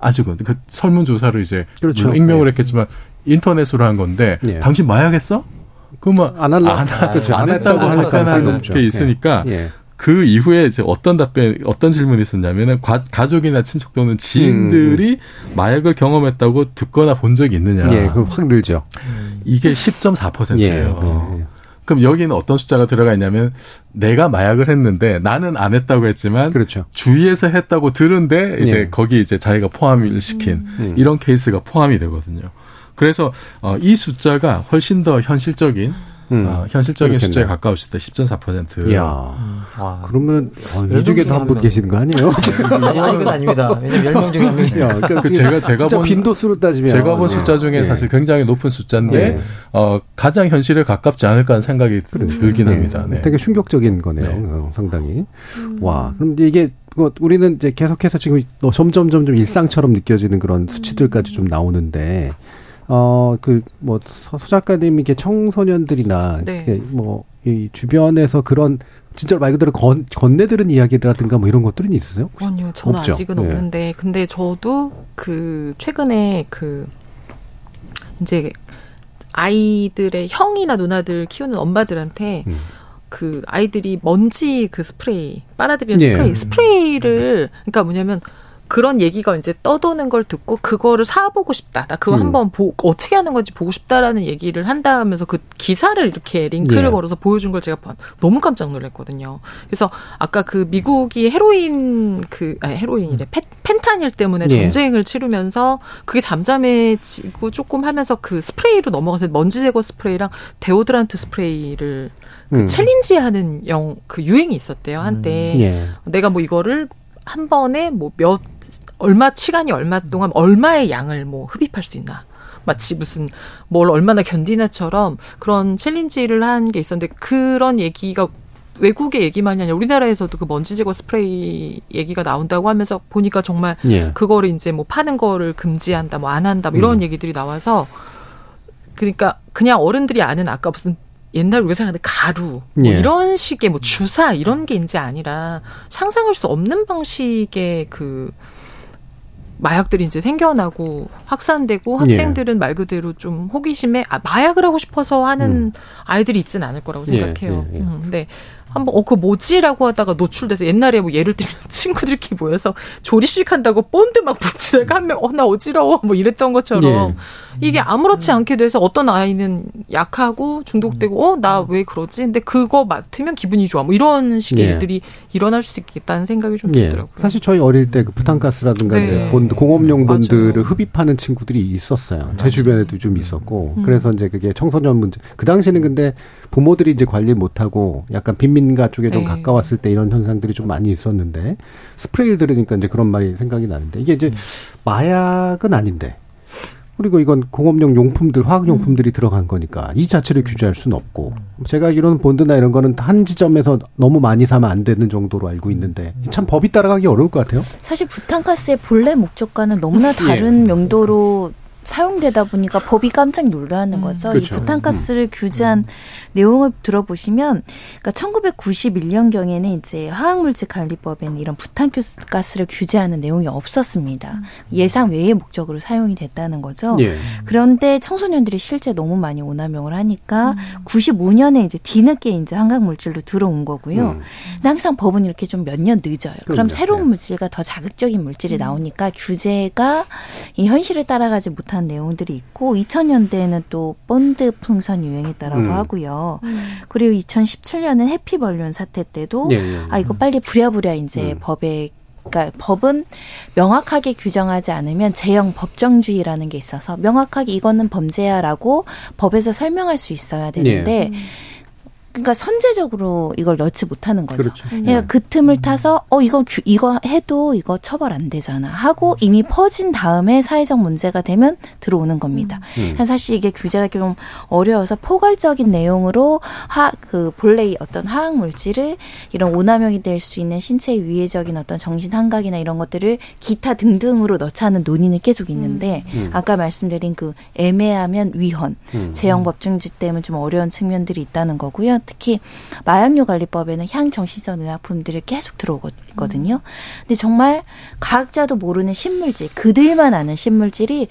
아직은 그 설문조사를 이제 그렇죠. 익명을 예. 했겠지만 인터넷으로 한 건데 예. 당신 마약했어? 그러면 안 할라 안, 안, 그렇죠. 안, 했다고 답변하는 게 있으니까 예. 그 이후에 이제 어떤 답변, 어떤 질문이 있었냐면은 가, 족이나 친척 또는 지인들이 음. 마약을 경험했다고 듣거나 본 적이 있느냐. 예, 그확 늘죠. 이게 10.4%예요. 예, 예. 그럼 여기는 어떤 숫자가 들어가 있냐면 내가 마약을 했는데 나는 안 했다고 했지만 그렇죠. 주위에서 했다고 들은데 이제 예. 거기 이제 자기가 포함을 시킨 음. 이런 케이스가 포함이 되거든요. 그래서 어, 이 숫자가 훨씬 더 현실적인 음. 어, 현실적인 그렇겠네요. 숫자에 가까우실 때 10.4%. 이야. 음. 그러면 어, 이 중에도 한 분 계시는 거 아니에요? 아니, 아니, 그건 아닙니다. 왜냐면 10명 중에 한 명이. 그러니까 그 제가, 제가 본. 빈도수로 따지면. 제가 본 숫자 중에 네. 사실 굉장히 높은 숫자인데, 네. 어, 가장 현실에 가깝지 않을까 하는 생각이 그래. 들긴 네. 합니다. 네. 되게 충격적인 거네요. 네. 어, 상당히. 음. 와. 그럼 이게 뭐 우리는 이제 계속해서 지금 점점 점점 일상처럼 느껴지는 그런 수치들까지 좀 나오는데 어, 그, 뭐, 서, 작가님 이 게 청소년들이나, 네. 뭐, 이 주변에서 그런, 진짜로 말 그대로 건, 건네들은 이야기라든가 뭐 이런 것들은 있으세요? 아니요, 저는 없죠? 아직은 네. 없는데, 근데 저도 그, 최근에 그, 이제, 아이들의 형이나 누나들 키우는 엄마들한테 음. 그 아이들이 먼지 그 스프레이 빨아들이는 예. 스프레이 스프레이를 그러니까 뭐냐면 그런 얘기가 이제 떠도는 걸 듣고 그거를 사보고 싶다. 나 그거 음. 한번 보, 어떻게 하는 건지 보고 싶다라는 얘기를 한다면서 그 기사를 이렇게 링크를 예. 걸어서 보여준 걸 제가 너무 깜짝 놀랐거든요. 그래서 아까 그 미국이 헤로인 그 아니 헤로인이래 펜, 펜타닐 때문에 예. 전쟁을 치르면서 그게 잠잠해지고 조금 하면서 그 스프레이로 넘어가서 먼지 제거 스프레이랑 데오드란트 스프레이를 그 음. 챌린지 하는 영 그 유행이 있었대요 한때. 음. 예. 내가 뭐 이거를 한 번에 뭐 몇 얼마 시간이 얼마 동안 얼마의 양을 뭐 흡입할 수 있나. 마치 무슨 뭘 얼마나 견디나처럼 그런 챌린지를 한 게 있었는데 그런 얘기가 외국의 얘기만이 아니라 우리나라에서도 그 먼지 제거 스프레이 얘기가 나온다고 하면서 보니까 정말 예. 그거를 이제 뭐 파는 거를 금지한다, 뭐 안 한다, 뭐 이런 음. 얘기들이 나와서 그러니까 그냥 어른들이 아는 아까 무슨 옛날 우리가 생각하는 가루 뭐 예. 이런 식의 뭐 주사 이런 게 이제 아니라 상상할 수 없는 방식의 그 마약들이 이제 생겨나고 확산되고 학생들은 예. 말 그대로 좀 호기심에 아, 마약을 하고 싶어서 하는 음. 아이들이 있지는 않을 거라고 예, 생각해요. 예, 예, 음, 근데 한번 어 그 뭐지라고 하다가 노출돼서 옛날에 뭐 예를 들면 친구들끼리 모여서 조립식 한다고 본드 막 붙이다가 한 명 어 나 어지러워 뭐 이랬던 것처럼 예. 이게 아무렇지 않게 돼서 어떤 아이는 약하고 중독되고 어 나 왜 그러지? 근데 그거 맡으면 기분이 좋아 뭐 이런 식의 예. 일들이 일어날 수 있겠다는 생각이 좀 예. 들더라고요. 사실 저희 어릴 때 그 부탄가스라든가 네. 본드 공업용 본드를 맞아요. 흡입하는 친구들이 있었어요. 제 주변에도 좀 있었고 음. 그래서 이제 그게 청소년 문제 그 당시에는 근데 부모들이 이제 관리 못하고 약간 빈민가 쪽에 좀 네. 가까웠을 때 이런 현상들이 좀 많이 있었는데 스프레이를 들으니까 이제 그런 말이 생각이 나는데 이게 이제 음. 마약은 아닌데 그리고 이건 공업용 용품들, 화학용품들이 음. 들어간 거니까 이 자체를 규제할 수는 없고 제가 알기로는 본드나 이런 거는 한 지점에서 너무 많이 사면 안 되는 정도로 알고 있는데 참 법이 따라가기 어려울 것 같아요. 사실 부탄가스의 본래 목적과는 너무나 예. 다른 예. 용도로 사용되다 보니까 법이 깜짝 놀라는 음. 거죠. 그렇죠. 이 부탄가스를 음. 규제한 음. 내용을 들어보시면 그러니까 1991년 경에는 이제 화학물질 관리법에는 이런 부탄가스를 규제하는 내용이 없었습니다. 음. 예상 외의 목적으로 사용이 됐다는 거죠. 예. 그런데 청소년들이 실제 너무 많이 오남용을 하니까 음. 95년에 이제 뒤늦게 이제 한각 물질로 들어온 거고요. 음. 근데 항상 법은 이렇게 좀 몇 년 늦어요. 그럼 그럼요. 새로운 예. 물질과 더 자극적인 물질이 음. 나오니까 규제가 이 현실을 따라가지 못한 내용들이 있고 2000년대에는 또 본드 풍선 유행했다라고 음. 하고요. 음. 그리고 2017년은 해피 벌룬 사태 때도 예, 예, 예. 아 이거 빨리 부랴부랴 이제 음. 법에 그러니까 법은 명확하게 규정하지 않으면 제형 법정주의라는 게 있어서 명확하게 이거는 범죄야라고 법에서 설명할 수 있어야 되는데 예. 그러니까 선제적으로 이걸 넣지 못하는 거죠. 그렇죠. 그러니까 네. 그 틈을 타서 어 이거 규, 이거 해도 이거 처벌 안 되잖아 하고 이미 퍼진 다음에 사회적 문제가 되면 들어오는 겁니다. 음. 음. 사실 이게 규제가 좀 어려워서 포괄적인 내용으로 하 그 본래 어떤 화학 물질을 이런 오남용이 될 수 있는 신체 위해적인 어떤 정신 환각이나 이런 것들을 기타 등등으로 넣자는 논의는 계속 있는데 음. 음. 아까 말씀드린 그 애매하면 위헌 음. 제형 법중지 때문에 좀 어려운 측면들이 있다는 거고요. 특히 마약류 관리법에는 향정신성 의약품들이 계속 들어오거든요. 음. 근데 정말 과학자도 모르는 신물질, 그들만 아는 신물질이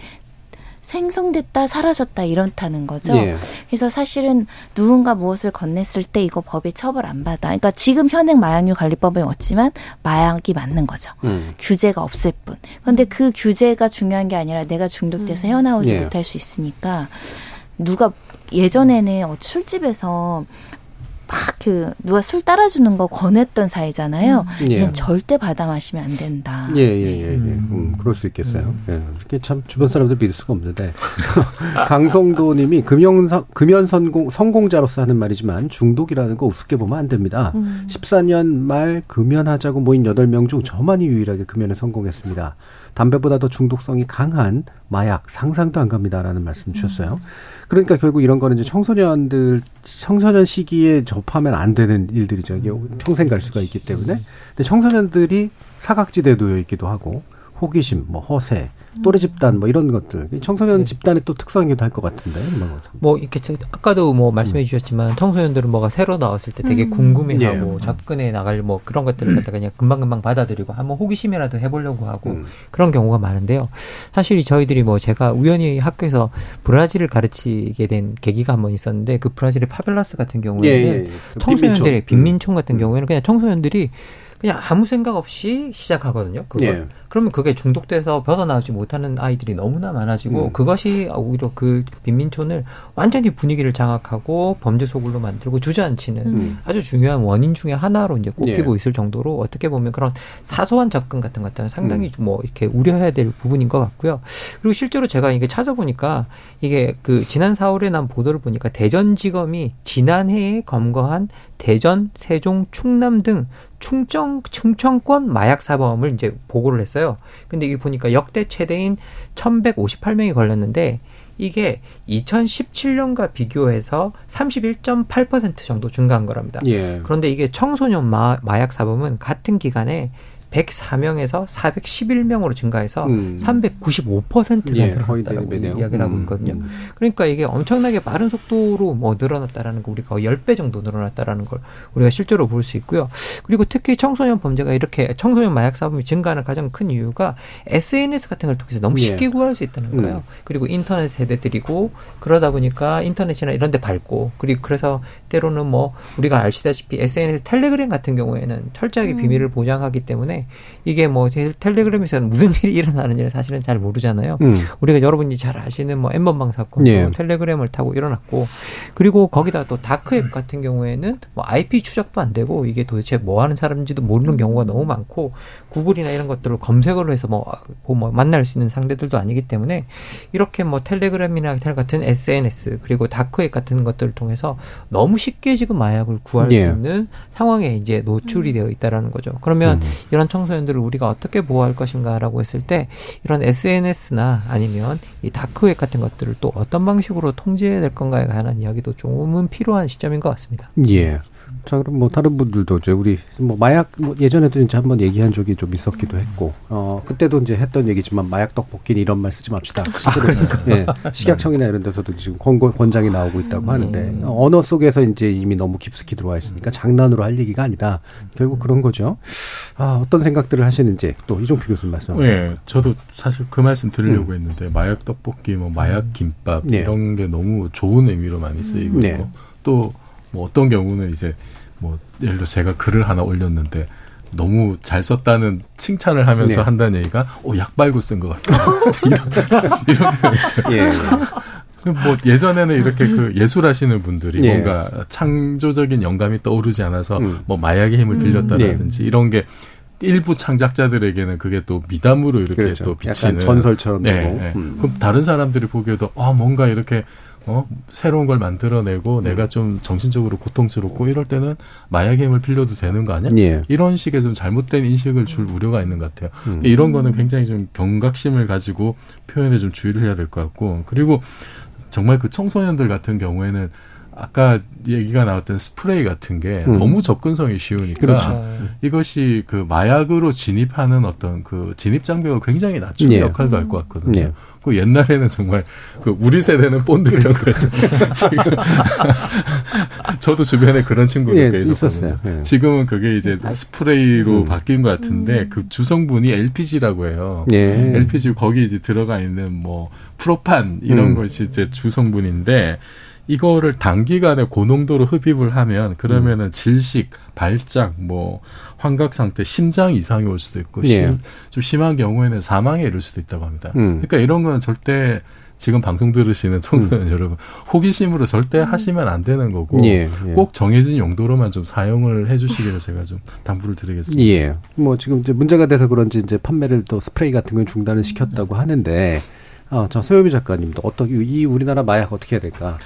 생성됐다 사라졌다 이렇다는 거죠. 예. 그래서 사실은 누군가 무엇을 건넸을 때 이거 법에 처벌 안 받아. 그러니까 지금 현행 마약류 관리법에 없지만 마약이 맞는 거죠. 음. 규제가 없을 뿐. 그런데 그 규제가 중요한 게 아니라 내가 중독돼서 음. 헤어나오지 예. 못할 수 있으니까 누가 예전에는 어, 술집에서 막 그 누가 술 따라주는 거 권했던 사이잖아요. 음. 예. 절대 받아 마시면 안 된다. 예, 예, 예. 예. 음. 음, 그럴 수 있겠어요. 음. 예. 이렇게 참 주변 사람들 믿을 수가 없는데. 강성도 님이 금연, 금연 성공, 성공자로서 하는 말이지만 중독이라는 거 우습게 보면 안 됩니다. 음. 14년 말 금연하자고 모인 8명 중 저만이 유일하게 금연에 성공했습니다. 담배보다 더 중독성이 강한 마약 상상도 안 갑니다라는 말씀 주셨어요. 음. 그러니까 결국 이런 거는 이제 청소년들 청소년 시기에 접하면 안 되는 일들이죠. 이게 평생 갈 수가 있기 때문에. 근데 청소년들이 사각지대에 놓여 있기도 하고 호기심, 뭐 허세, 또래 집단 뭐 이런 것들 청소년 네. 집단의 또 특성이기도 할 것 같은데 뭐 이렇게 아까도 뭐 말씀해 음. 주셨지만 청소년들은 뭐가 새로 나왔을 때 되게 음. 궁금해하고 예. 접근해 나갈 뭐 그런 것들을 갖다가 그냥 금방 금방 받아들이고 한번 호기심이라도 해보려고 하고 음. 그런 경우가 많은데요. 사실 저희들이 뭐 제가 우연히 학교에서 브라질을 가르치게 된 계기가 한 번 있었는데 그 브라질의 파벨라스 같은 경우에는 예, 예. 예. 그 청소년들의 빈민촌 같은 음. 경우에는 그냥 청소년들이 그냥 아무 생각 없이 시작하거든요. 그걸. 예. 그러면 그게 중독돼서 벗어나지 못하는 아이들이 너무나 많아지고 음. 그것이 오히려 그 빈민촌을 완전히 분위기를 장악하고 범죄 소굴로 만들고 주저앉히는 음. 아주 중요한 원인 중의 하나로 이제 꼽히고 예. 있을 정도로 어떻게 보면 그런 사소한 접근 같은 것들은 상당히 음. 뭐 이렇게 우려해야 될 부분인 것 같고요. 그리고 실제로 제가 이게 찾아보니까 이게 그 지난 4월에 난 보도를 보니까 대전지검이 지난해에 검거한 대전, 세종, 충남 등 충청 충청권 마약 사범을 이제 보고를 했어요. 근데 이게 보니까 역대 최대인 1,158명이 걸렸는데 이게 2017년과 비교해서 31.8% 정도 증가한 거랍니다. 예. 그런데 이게 청소년 마, 마약 사범은 같은 기간에 104명에서 411명으로 증가해서 음. 395%가 예, 늘어났다고 이야기를 하고 음, 있거든요. 음. 그러니까 이게 엄청나게 빠른 속도로 뭐 늘어났다라는 거 우리가 10배 정도 늘어났다라는 걸 우리가 실제로 볼 수 있고요. 그리고 특히 청소년 범죄가 이렇게 청소년 마약 사범이 증가하는 가장 큰 이유가 SNS 같은 걸 통해서 너무 쉽게 예. 구할 수 있다는 거예요. 음. 그리고 인터넷 세대들이고 그러다 보니까 인터넷이나 이런 데 밟고 그리고 그래서 때로는 뭐 우리가 아시다시피 SNS 텔레그램 같은 경우에는 철저하게 음. 비밀을 보장하기 때문에 이게 뭐 텔레그램에서는 무슨 일이 일어나는지를 사실은 잘 모르잖아요. 음. 우리가 여러분이 잘 아시는 뭐 엠번방 사건, 예. 텔레그램을 타고 일어났고 그리고 거기다 또 다크앱 같은 경우에는 뭐 IP 추적도 안 되고 이게 도대체 뭐 하는 사람인지도 모르는 경우가 너무 많고 구글이나 이런 것들을 검색을 해서 뭐, 뭐 만날 수 있는 상대들도 아니기 때문에 이렇게 뭐 텔레그램이나 텔 같은 SNS 그리고 다크웹 같은 것들을 통해서 너무 쉽게 지금 마약을 구할 예. 수 있는 상황에 이제 노출이 되어 있다라는 거죠. 그러면 음. 이런 청소년들을 우리가 어떻게 보호할 것인가라고 했을 때 이런 SNS나 아니면 이 다크웹 같은 것들을 또 어떤 방식으로 통제해야 될 건가에 관한 이야기도 조금은 필요한 시점인 것 같습니다. 예. 자, 그럼 뭐 다른 분들도 이제 우리 뭐 마약 뭐 예전에도 이제 한번 얘기한 적이 좀 있었기도 했고 어 그때도 이제 했던 얘기지만 마약 떡볶이는 이런 말 쓰지 맙시다. 아, 그러니까. 예. 식약청이나 이런 데서도 지금 권고 권장이 나오고 있다고 음. 하는데 언어 속에서 이제 이미 너무 깊숙이 들어와 있으니까 장난으로 할 얘기가 아니다. 결국 그런 거죠. 아, 어떤 생각들을 하시는지 또 이종필 교수님 말씀. 예. 저도 사실 그 말씀 드리려고 음. 했는데 마약 떡볶이 뭐 마약 김밥 네. 이런 게 너무 좋은 의미로 많이 쓰이고 네. 있고 또 뭐 어떤 경우는 이제 뭐 예를 들어 제가 글을 하나 올렸는데 너무 잘 썼다는 칭찬을 하면서 네. 한다는 얘기가 오 약발고 쓴 것 같다. 이런 이런 예. 그뭐 예전에는 이렇게 그 예술하시는 분들이 예. 뭔가 창조적인 영감이 떠오르지 않아서 음. 뭐 마약의 힘을 음. 빌렸다라든지 네. 이런 게 일부 창작자들에게는 그게 또 미담으로 이렇게 그렇죠. 또 비치는 전설처럼 네, 네. 음. 그럼 다른 사람들이 보기에도 아 뭔가 이렇게 어, 새로운 걸 만들어내고 음. 내가 좀 정신적으로 고통스럽고 이럴 때는 마약의 힘을 빌려도 되는 거 아니야? 예. 이런 식의 좀 잘못된 인식을 줄 우려가 있는 것 같아요. 음. 이런 거는 굉장히 좀 경각심을 가지고 표현에 좀 주의를 해야 될 것 같고 그리고 정말 그 청소년들 같은 경우에는 아까 얘기가 나왔던 스프레이 같은 게 음. 너무 접근성이 쉬우니까 그렇죠. 이것이 그 마약으로 진입하는 어떤 그 진입 장벽을 굉장히 낮추는 예. 역할도 할 것 같거든요. 예. 그 옛날에는 정말 그 우리 세대는 본드 이런 거였죠. 지금 저도 주변에 그런 친구들 예, 있었어요. 예. 지금은 그게 이제 스프레이로 음. 바뀐 것 같은데 음. 그 주성분이 LPG라고 해요. 예. LPG 거기 이제 들어가 있는 뭐 프로판 이런 음. 것이 이제 주성분인데 이거를 단기간에 고농도로 흡입을 하면 그러면은 음. 질식, 발작, 뭐 환각 상태, 심장 이상이 올 수도 있고 예. 심, 좀 심한 경우에는 사망에 이를 수도 있다고 합니다. 음. 그러니까 이런 거는 절대 지금 방송 들으시는 청소년 음. 여러분 호기심으로 절대 음. 하시면 안 되는 거고 예, 예. 꼭 정해진 용도로만 좀 사용을 해주시기를 제가 좀 당부를 드리겠습니다. 예. 뭐 지금 이제 문제가 돼서 그런지 이제 판매를 또 스프레이 같은 건 중단을 시켰다고 네. 하는데 어, 저 소요미 작가님도 어떻게 이 우리나라 마약 어떻게 해야 될까?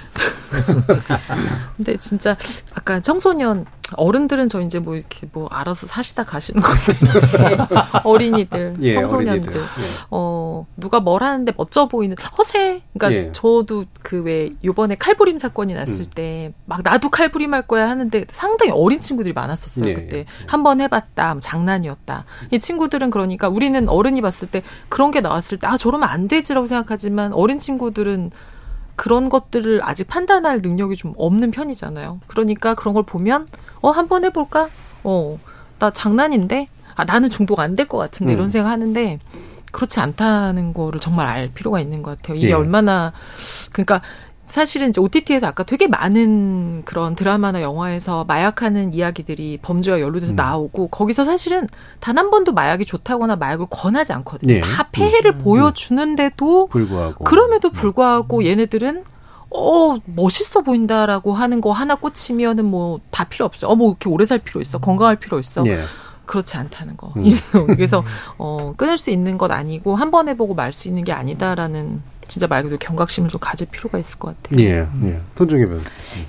근데 진짜 아까 청소년 어른들은 저 이제 뭐 이렇게 뭐 알아서 사시다 가시는 건데 어린이들, 예, 청소년들, 어린이들. 예. 어 누가 뭘 하는데 멋져 보이는 허세. 그러니까 예. 저도 그 왜 요번에 칼부림 사건이 났을 음. 때막 나도 칼부림 할 거야 하는데 상당히 어린 친구들이 많았었어요 예. 그때 한 번 해봤다, 뭐 장난이었다. 이 친구들은 그러니까 우리는 어른이 봤을 때 그런 게 나왔을 때 아 저러면 안 되지라고 생각하지만 어린 친구들은 그런 것들을 아직 판단할 능력이 좀 없는 편이잖아요. 그러니까 그런 걸 보면 어 한번 해볼까? 어 나 장난인데 아 나는 중독 안 될 것 같은데 음. 이런 생각 하는데 그렇지 않다는 거를 정말 알 필요가 있는 것 같아요. 이게 예. 얼마나 그러니까 사실은 이제 OTT에서 아까 되게 많은 그런 드라마나 영화에서 마약하는 이야기들이 범죄와 연루돼서 음. 나오고 거기서 사실은 단 한 번도 마약이 좋다거나 마약을 권하지 않거든요. 네. 다 폐해를 음. 보여주는데도 불구하고 그럼에도 음. 불구하고 얘네들은 어 멋있어 보인다라고 하는 거 하나 꽂히면은 뭐 다 필요 없어요. 어 뭐 이렇게 오래 살 필요 있어, 건강할 필요 있어. 네. 그렇지 않다는 거. 음. 그래서 어 끊을 수 있는 것 아니고 한 번 해보고 말 수 있는 게 아니다라는 진짜 말 그대로 경각심을 좀 가질 필요가 있을 것 같아요. 예, 예. 손정혜 변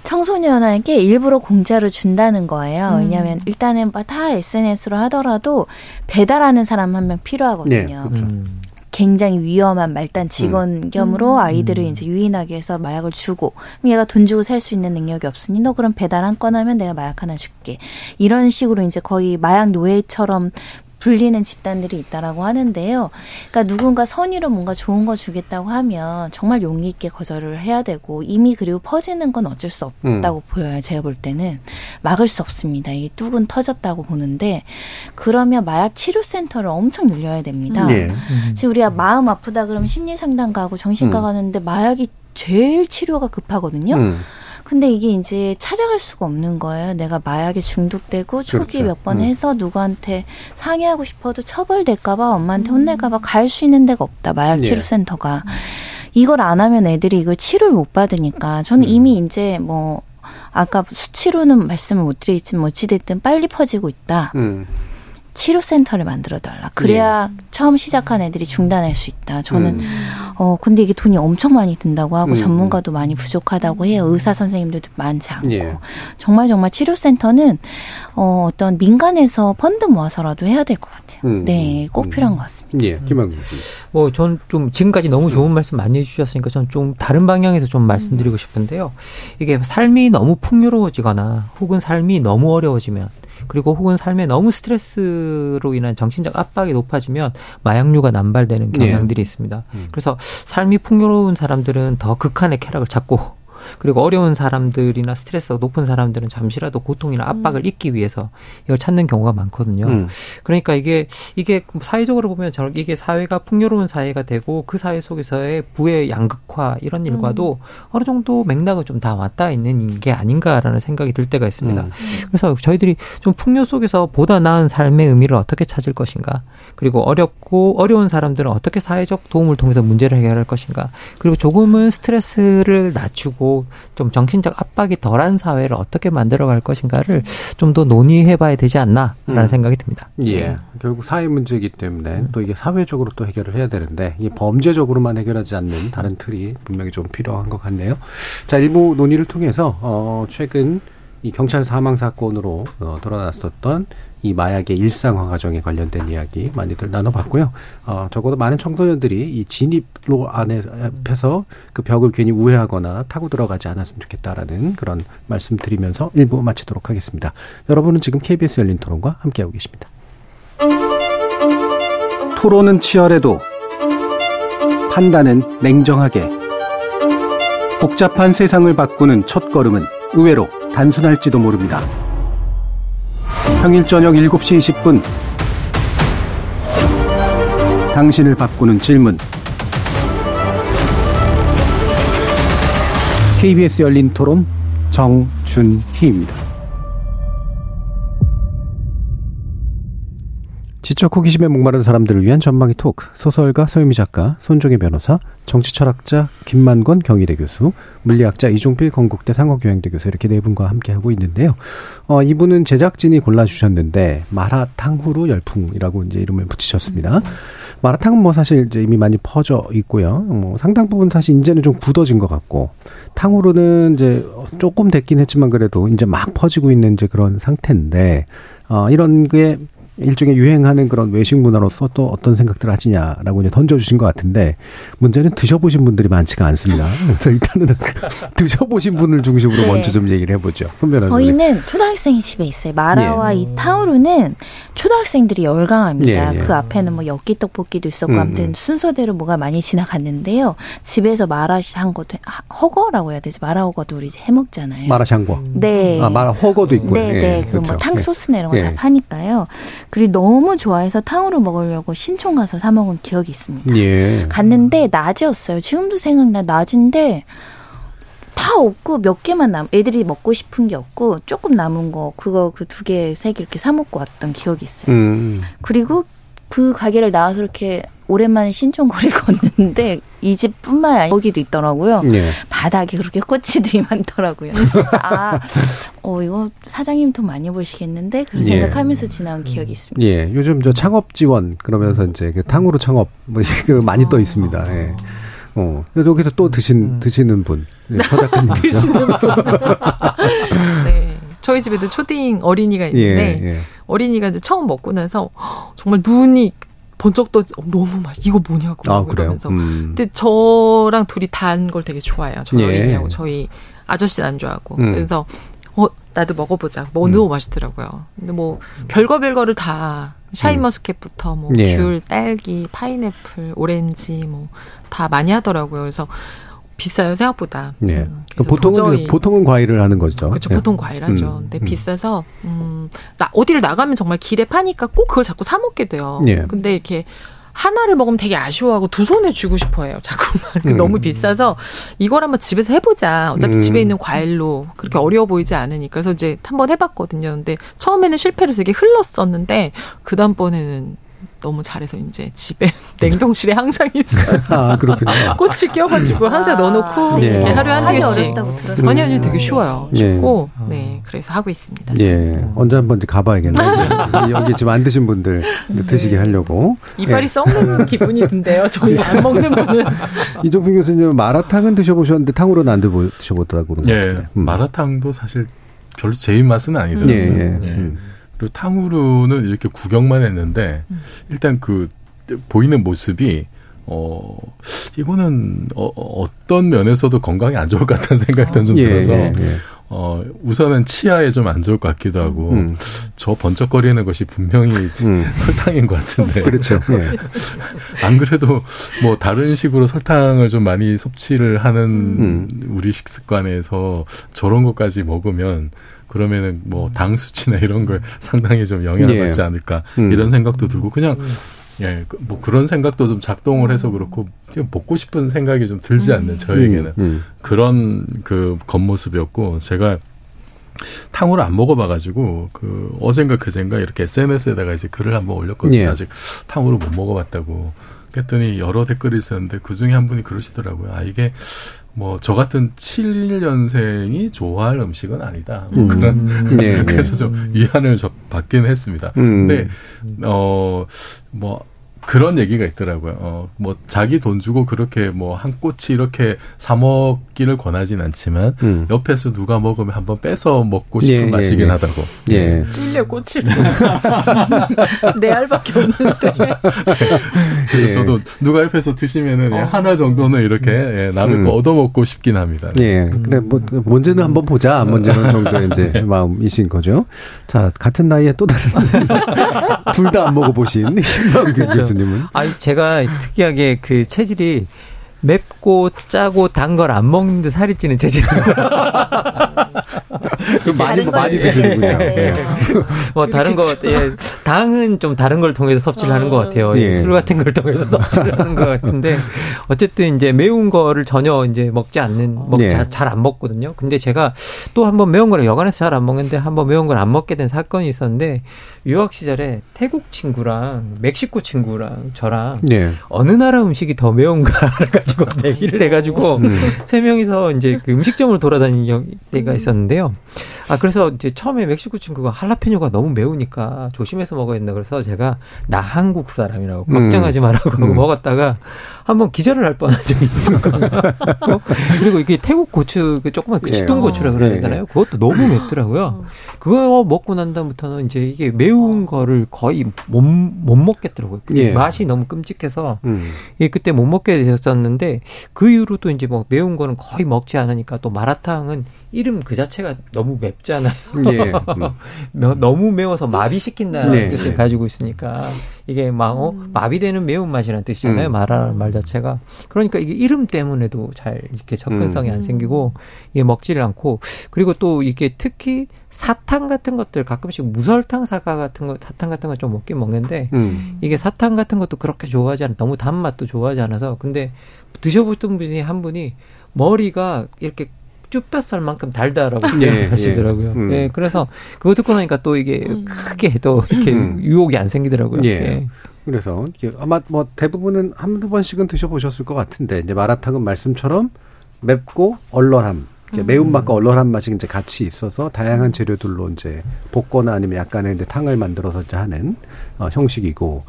청소년에게 일부러 공짜로 준다는 거예요. 음. 왜냐하면 일단은 뭐다 SNS로 하더라도 배달하는 사람 한 명 필요하거든요. 예, 그렇죠. 음. 굉장히 위험한 말단 직원 음. 겸으로 음. 아이들을 이제 유인하기 위해서 마약을 주고 얘가 돈 주고 살 수 있는 능력이 없으니 너 그럼 배달 한 건 하면 내가 마약 하나 줄게 이런 식으로 이제 거의 마약 노예처럼 불리는 집단들이 있다라고 하는데요. 그러니까 누군가 선의로 뭔가 좋은 거 주겠다고 하면 정말 용기 있게 거절을 해야 되고 이미 그리고 퍼지는 건 어쩔 수 없다고 음. 보여요. 제가 볼 때는 막을 수 없습니다. 이게 뚝은 터졌다고 보는데 그러면 마약 치료 센터를 엄청 늘려야 됩니다. 네. 음. 지금 우리가 마음 아프다 그러면 심리 상담 가고 정신과 음. 가는데 마약이 제일 치료가 급하거든요. 음. 근데 이게 이제 찾아갈 수가 없는 거예요. 내가 마약에 중독되고 초기 그렇죠. 몇번 음. 해서 누구한테 상의하고 싶어도 처벌될까봐 엄마한테 음. 혼낼까봐 갈 수 있는 데가 없다. 마약 예. 치료센터가. 이걸 안 하면 애들이 이걸 치료를 못 받으니까 저는 음. 이미 이제 뭐 아까 수치로는 말씀을 못 드리지만 뭐 어찌됐든 빨리 퍼지고 있다. 음. 치료센터를 만들어 달라. 그래야 네. 처음 시작한 애들이 중단할 수 있다. 저는 음. 어 근데 이게 돈이 엄청 많이 든다고 하고 음. 전문가도 많이 부족하다고 해요. 의사 선생님들도 많지 않고 예. 정말 정말 치료센터는 어 어떤 민간에서 펀드 모아서라도 해야 될 것 같아요. 음. 네, 꼭 음. 필요한 것 같습니다. 예, 김학규 뭐, 전 좀 지금까지 너무 좋은 말씀 많이 해주셨으니까 전좀 다른 방향에서 좀 말씀드리고 싶은데요. 이게 삶이 너무 풍요로워지거나 혹은 삶이 너무 어려워지면 그리고 혹은 삶에 너무 스트레스로 인한 정신적 압박이 높아지면 마약류가 남발되는 경향들이 네. 있습니다. 음. 그래서 삶이 풍요로운 사람들은 더 극한의 쾌락을 찾고 그리고 어려운 사람들이나 스트레스가 높은 사람들은 잠시라도 고통이나 압박을 음. 잊기 위해서 이걸 찾는 경우가 많거든요. 음. 그러니까 이게 이게 사회적으로 보면 저 이게 사회가 풍요로운 사회가 되고 그 사회 속에서의 부의 양극화 이런 일과도 음. 어느 정도 맥락을 좀다 왔다 있는 게 아닌가라는 생각이 들 때가 있습니다. 음. 그래서 저희들이 좀 풍요 속에서 보다 나은 삶의 의미를 어떻게 찾을 것인가 그리고 어렵고 어려운 사람들은 어떻게 사회적 도움을 통해서 문제를 해결할 것인가 그리고 조금은 스트레스를 낮추고 좀 정신적 압박이 덜한 사회를 어떻게 만들어갈 것인가를 좀 더 논의해봐야 되지 않나라는 음. 생각이 듭니다. 예, 네. 결국 사회 문제이기 때문에 음. 또 이게 사회적으로 또 해결을 해야 되는데 이 범죄적으로만 해결하지 않는 다른 틀이 분명히 좀 필요한 것 같네요. 자, 일부 논의를 통해서 어 최근 이 경찰 사망 사건으로 어, 드러났었던 이 마약의 일상화 과정에 관련된 이야기 많이들 나눠봤고요. 어, 적어도 많은 청소년들이 이 진입로 안에 앞에서 그 벽을 괜히 우회하거나 타고 들어가지 않았으면 좋겠다라는 그런 말씀 드리면서 일부 마치도록 하겠습니다. 여러분은 지금 KBS 열린 토론과 함께하고 계십니다. 토론은 치열해도 판단은 냉정하게 복잡한 세상을 바꾸는 첫 걸음은 의외로 단순할지도 모릅니다. 평일 저녁 7시 20분 당신을 바꾸는 질문 KBS 열린 토론 정준희입니다. 지적 호기심에 목마른 사람들을 위한 전망의 토크 소설가 서유미 작가 손종혜 변호사 정치철학자 김만권 경희대 교수 물리학자 이종필 건국대 상어교양대 교수 이렇게 네 분과 함께 하고 있는데요. 어, 이분은 제작진이 골라주셨는데 마라탕후루 열풍이라고 이제 이름을 붙이셨습니다. 마라탕은 뭐 사실 이제 이미 많이 퍼져 있고요. 뭐 상당 부분 사실 이제는 좀 굳어진 것 같고 탕후루는 이제 조금 됐긴 했지만 그래도 이제 막 퍼지고 있는 이제 그런 상태인데 어, 이런 게 일종의 유행하는 그런 외식 문화로서 또 어떤 생각들을 하시냐라고 이제 던져주신 것 같은데 문제는 드셔보신 분들이 많지가 않습니다. 그래서 일단은 드셔보신 분을 중심으로 네. 먼저 좀 얘기를 해보죠. 선배님. 저희는 초등학생이 집에 있어요. 마라와 예. 이 타우루는 초등학생들이 열광합니다. 예, 예. 그 앞에는 뭐 엽기 떡볶이도 있었고 음, 아무튼 음. 순서대로 뭐가 많이 지나갔는데요. 집에서 마라샹궈도 허거라고 해야 되지 마라허거도 우리 이제 해먹잖아요. 마라샹궈. 네. 아 마라허거도 있고. 네, 네. 예, 그뭐 탕소스나 이런 거다 예. 파니까요. 그리고 너무 좋아해서 탕후루 먹으려고 신촌 가서 사 먹은 기억이 있습니다. 예. 갔는데 낮이었어요. 지금도 생각나 낮인데 다 없고 몇 개만 남 애들이 먹고 싶은 게 없고 조금 남은 거 그거 그 두 개 세 개 이렇게 사 먹고 왔던 기억이 있어요. 음. 그리고 그 가게를 나와서 이렇게 오랜만에 신촌 거리 걷는데 이 집뿐만 아니라 거기도 있더라고요. 네. 바닥에 그렇게 꽃이들이 많더라고요. 그래서 아, 어 이거 사장님 돈 많이 버시겠는데 그런 예. 생각하면서 지나온 기억이 있습니다. 예, 요즘 저 창업 지원 그러면서 이제 그 탕후루 창업 뭐 이거 많이 어. 떠 있습니다. 예. 어, 여기서 또 드신 음. 드시는 분, 네, 서 작가님 드시는 분. 네. 저희 집에도 초딩 어린이가 있는데 예, 예. 어린이가 이제 처음 먹고 나서 정말 눈이 번쩍 떠 너무 맛 이거 뭐냐고 아, 그러면서 음. 근데 저랑 둘이 단 걸 되게 좋아해요 저희 예. 어린이하고 저희 아저씨는 안 좋아하고 음. 그래서 어 나도 먹어보자 뭐 음. 너무 맛있더라고요 근데 뭐 별거 별거를 다 샤인머스켓부터 뭐귤 예. 딸기 파인애플 오렌지 뭐 다 많이 하더라고요 그래서 비싸요 생각보다. 네. 음, 보통은 보통은 과일을 하는 거죠. 그렇죠. 네. 보통 과일 하죠. 음, 근데 음. 비싸서 음, 나 어디를 나가면 정말 길에 파니까 꼭 그걸 자꾸 사 먹게 돼요. 네. 근데 이렇게 하나를 먹으면 되게 아쉬워하고 두 손에 쥐고 싶어해요. 자꾸만 음. 너무 비싸서 이걸 한번 집에서 해보자. 어차피 음. 집에 있는 과일로 그렇게 어려워 보이지 않으니까 그래서 이제 한번 해봤거든요. 근데 처음에는 실패를 이게 흘렀었는데 그 다음번에는 너무 잘해서 이제 집에 냉동실에 항상 있어요. 아 그렇군요. 꽃을 껴가지고 항상 아, 넣어놓고 네. 하루에 한두 개씩. 아니 아니 되게 쉬워요. 네. 쉽고 네. 네 그래서 하고 있습니다. 예 언제 한번 가봐야겠네요. 여기 지금 안 드신 분들 네. 드시게 하려고. 이빨이 예. 썩는 기분이 든데요. 저희 안 먹는 분은. 이종필 교수님 마라탕은 드셔보셨는데 탕으로는 안 드셔보셨다고 그러는 예, 것 음. 마라탕도 사실 별로 제 입맛은 아니더라고요. 예, 예. 예. 음. 그리고 탕후루는 이렇게 구경만 했는데 음. 일단 그 보이는 모습이 어 이거는 어, 어떤 면에서도 건강에 안 좋을 것 같다는 생각이 아, 좀 예, 들어서 예, 예. 어 우선은 치아에 좀 안 좋을 것 같기도 하고 음. 저 번쩍거리는 것이 분명히 음. 설탕인 것 같은데 그렇죠. 예. 안 그래도 뭐 다른 식으로 설탕을 좀 많이 섭취를 하는 음. 우리 식습관에서 저런 것까지 먹으면 그러면은 뭐당 음. 수치나 이런 걸 상당히 좀 영향을 예. 받지 않을까 음. 이런 생각도 들고 그냥 음. 예, 그뭐 그런 생각도 좀 작동을 해서 그렇고 먹고 싶은 생각이 좀 들지 음. 않는 저에게는 음. 그런 그 겉모습이었고 제가 탕후를 안 먹어봐가지고 그 어젠가 그젠가 이렇게 SNS에다가 이제 글을 한번 올렸거든요. 예. 아직 탕후를 못 먹어봤다고. 그랬더니 여러 댓글이 있었는데 그 중에 한 분이 그러시더라고요. 아 이게 뭐 저 같은 71년생이 좋아할 음식은 아니다. 뭐 음. 그런 네, 그래서 좀 위안을 받긴 했습니다. 음. 근데 어뭐 그런 얘기가 있더라고요. 어, 뭐 자기 돈 주고 그렇게 뭐 한 꼬치 이렇게 사 먹기를 권하진 않지만 음. 옆에서 누가 먹으면 한번 뺏어 먹고 싶은 예, 예 맛이긴 예, 하다고. 예. 찔려 꼬치를 내 알밖에 없는데. 네. 그래서 예. 저도 누가 옆에서 드시면은 어. 하나 정도는 이렇게 예, 남의 음. 거 얻어 먹고 싶긴 합니다. 예. 그래 뭐 문제는 한번 보자. 문제는 정도의 이제 네. 마음이신 거죠. 자 같은 나이에 또 다른 둘 다 안 먹어보신 힘만 교수. 교수님은? 아니 제가 특이하게 그 체질이 맵고 짜고 단 걸 안 먹는데 살이 찌는 체질입니다. 많이 많이 드시는군요. 네. 예. 뭐 다른 거 예, 당은 좀 다른 걸 통해서 섭취를 하는 것 같아요. 예. 술 같은 걸 통해서 섭취를 하는 것 같은데 어쨌든 이제 매운 거를 전혀 이제 먹지 않는 먹 예. 잘안 먹거든요. 근데 제가 또 한번 매운 거를 여간해서 잘 안 먹는데 한번 매운 걸 안 먹게 된 사건이 있었는데 유학 시절에 태국 친구랑 멕시코 친구랑 저랑 예. 어느 나라 음식이 더 매운가를 가지고 내기를 해가지고 음. 세 명이서 이제 그 음식점을 돌아다니는 때가 있었는데요. 아 그래서 이제 처음에 멕시코 친구가 할라페뇨가 너무 매우니까 조심해서 먹어야 된다 그래서 제가 나 한국 사람이라고 음. 걱정하지 말라고 하고 음. 먹었다가 한번 기절을 할 뻔한 적이 있었거든요. 그리고 이게 태국 고추 그 조그만 그 식동 고추라 고 그래야 되나요? 그것도 너무 맵더라고요. 그거 먹고 난 다음부터는 이제 이게 매운 거를 거의 못, 못 먹겠더라고요. 예. 맛이 너무 끔찍해서 음. 예, 그때 못 먹게 되었었는데 그 이후로 또 이제 뭐 매운 거는 거의 먹지 않으니까 또 마라탕은 이름 그 자체가 너무 맵잖아요. 예. 음. 너무 매워서 마비시킨다는 네. 뜻을 가지고 있으니까 이게 막 어, 음. 마비되는 매운맛이라는 뜻이잖아요. 음. 마라는 말 자체가. 그러니까 이게 이름 때문에도 잘 이렇게 접근성이 음. 안 생기고 이게 먹지를 않고 그리고 또 이게 특히 사탕 같은 것들 가끔씩 무설탕 사과 같은 거 사탕 같은 거 좀 먹긴 먹는데 음. 이게 사탕 같은 것도 그렇게 좋아하지 않아 너무 단맛도 좋아하지 않아서 근데 드셔보던 분이 한 분이 머리가 이렇게 쭈뼛살만큼 달다라고 예, 하시더라고요. 예. 음. 예. 그래서 그거 듣고 나니까 또 이게 음. 크게 또 이렇게 음. 유혹이 안 생기더라고요. 예. 예. 그래서 아마 뭐 대부분은 한두 번씩은 드셔보셨을 것 같은데 이제 마라탕은 말씀처럼 맵고 얼얼함, 음. 매운맛과 얼얼한 맛이 이제 같이 있어서 다양한 재료들로 이제 볶거나 아니면 약간의 이제 탕을 만들어서 이제 하는 어, 형식이고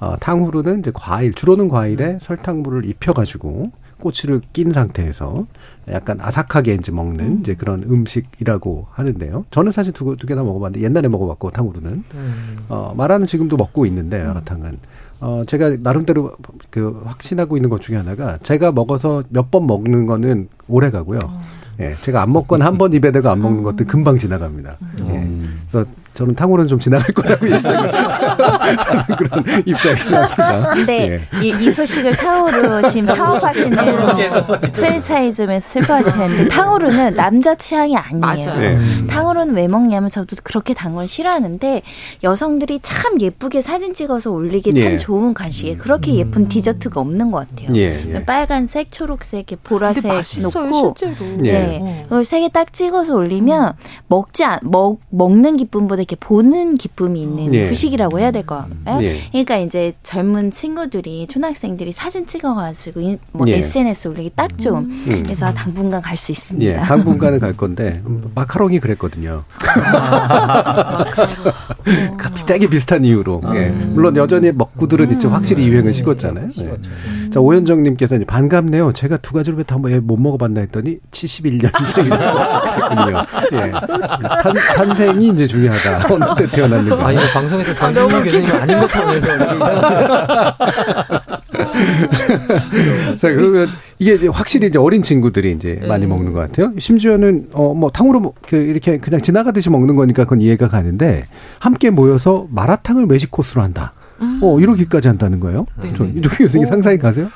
어, 탕후루는 이제 과일 주로는 과일에 설탕물을 입혀가지고 꼬치를 낀 상태에서 약간 아삭하게 이제 먹는 음. 이제 그런 음식이라고 하는데요. 저는 사실 두, 두개다 먹어봤는데 옛날에 먹어봤고 탕후루는 음. 어, 마라는 지금도 먹고 있는데 마라탕은 음. 어, 제가 나름대로 그 확신하고 있는 것 중에 하나가 제가 먹어서 몇 번 먹는 거는 오래 가고요. 어. 예, 제가 안 먹거나 한 번 입에 대고 안 먹는 것도 금방 지나갑니다. 예. 그래서 저는 탕후루는 좀 지나갈 거라고 예상을 그런 입장입니다. 근데 예. 이, 이, 소식을 탕후루 지금 창업하시는 프랜차이즈면서 슬퍼하시는데 탕후루는 남자 취향이 아니에요. 맞아요. 네. 탕후루는 왜 먹냐면 저도 그렇게 단걸 싫어하는데 여성들이 참 예쁘게 사진 찍어서 올리기 참 예. 좋은 간식에 그렇게 예쁜 디저트가 없는 것 같아요. 예, 예. 빨간색, 초록색, 보라색 놓고 네. 어. 세개 딱 찍어서 올리면 먹지 않, 먹, 먹는 기쁨보다 이렇게 보는 기쁨이 있는 예. 후식이라고 해야 될 거예요. 예. 그러니까 이제 젊은 친구들이 초등학생들이 사진 찍어가지고 뭐 예. SNS 올리기 딱 좀. 음. 그래서 당분간 갈 수 있습니다. 예. 당분간은 갈 건데 마카롱이 그랬거든요. 비슷하게 비슷한 이유로. 예. 음. 물론 여전히 먹구들은 있죠. 확실히 유행을 식었잖아요. 예. 자 오현정님께서 반갑네요. 제가 두 가지로 다못 먹어봤나 했더니 71년생이군요. 예. 탄, 탄생이 이제 중요하다. 어느 때 태어났는가. 아, 이거 방송에서 전준우 아, 교수님 아닌 것처럼 해서. 자, 그러면 이게 확실히 이제 어린 친구들이 이제 네. 많이 먹는 것 같아요. 심지어는, 어, 뭐, 탕으로 그 이렇게 그냥 지나가듯이 먹는 거니까 그건 이해가 가는데, 함께 모여서 마라탕을 매직 코스로 한다. 음. 어, 이러기까지 한다는 거예요? 네. 저, 이종 교수님 상상이 가세요?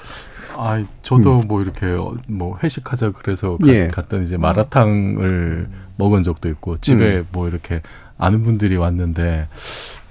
아, 저도 음. 뭐 이렇게 뭐 회식하자 그래서 가, 예. 갔던 이제 마라탕을 먹은 적도 있고 집에 음. 뭐 이렇게 아는 분들이 왔는데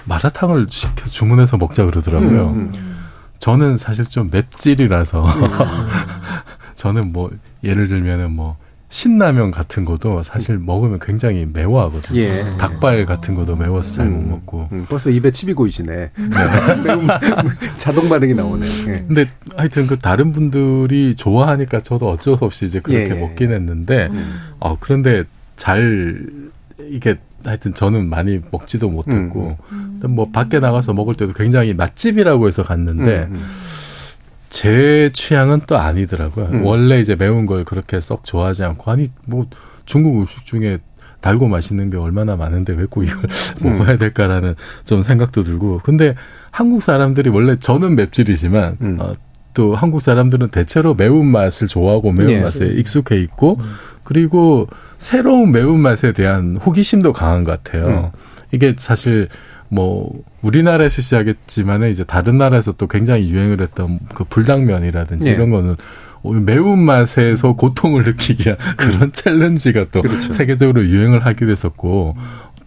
마라탕을 시켜 주문해서 먹자 그러더라고요. 음, 음. 저는 사실 좀 맵찔이라서 음. 저는 뭐 예를 들면은 뭐 신라면 같은 것도 사실 먹으면 굉장히 매워하거든요. 예. 닭발 같은 것도 매워서 잘못 음, 먹고. 음, 벌써 입에 침이 고이시네. 네. 매운 자동 반응이 나오네. 예. 근데 하여튼 그 다른 분들이 좋아하니까 저도 어쩔 수 없이 이제 그렇게 예, 예. 먹긴 했는데, 음. 어, 그런데 잘 이게 하여튼 저는 많이 먹지도 못했고, 음. 뭐 밖에 나가서 먹을 때도 굉장히 맛집이라고 해서 갔는데, 음. 음. 제 취향은 또 아니더라고요. 음. 원래 이제 매운 걸 그렇게 썩 좋아하지 않고 아니 뭐 중국 음식 중에 달고 맛있는 게 얼마나 많은데 왜 꼭 이걸 음. 먹어야 될까라는 좀 생각도 들고 근데 한국 사람들이 원래 저는 맵찔이지만 음. 어, 또 한국 사람들은 대체로 매운 맛을 좋아하고 매운 예. 맛에 익숙해 있고 음. 그리고 새로운 매운 맛에 대한 호기심도 강한 것 같아요. 음. 이게 사실 뭐 우리나라에서 시작했지만은 이제 다른 나라에서 또 굉장히 유행을 했던 그 불당면이라든지 네. 이런 거는 매운맛에서 고통을 느끼기 위한 그런 챌린지가 또 그렇죠. 세계적으로 유행을 하기도 했었고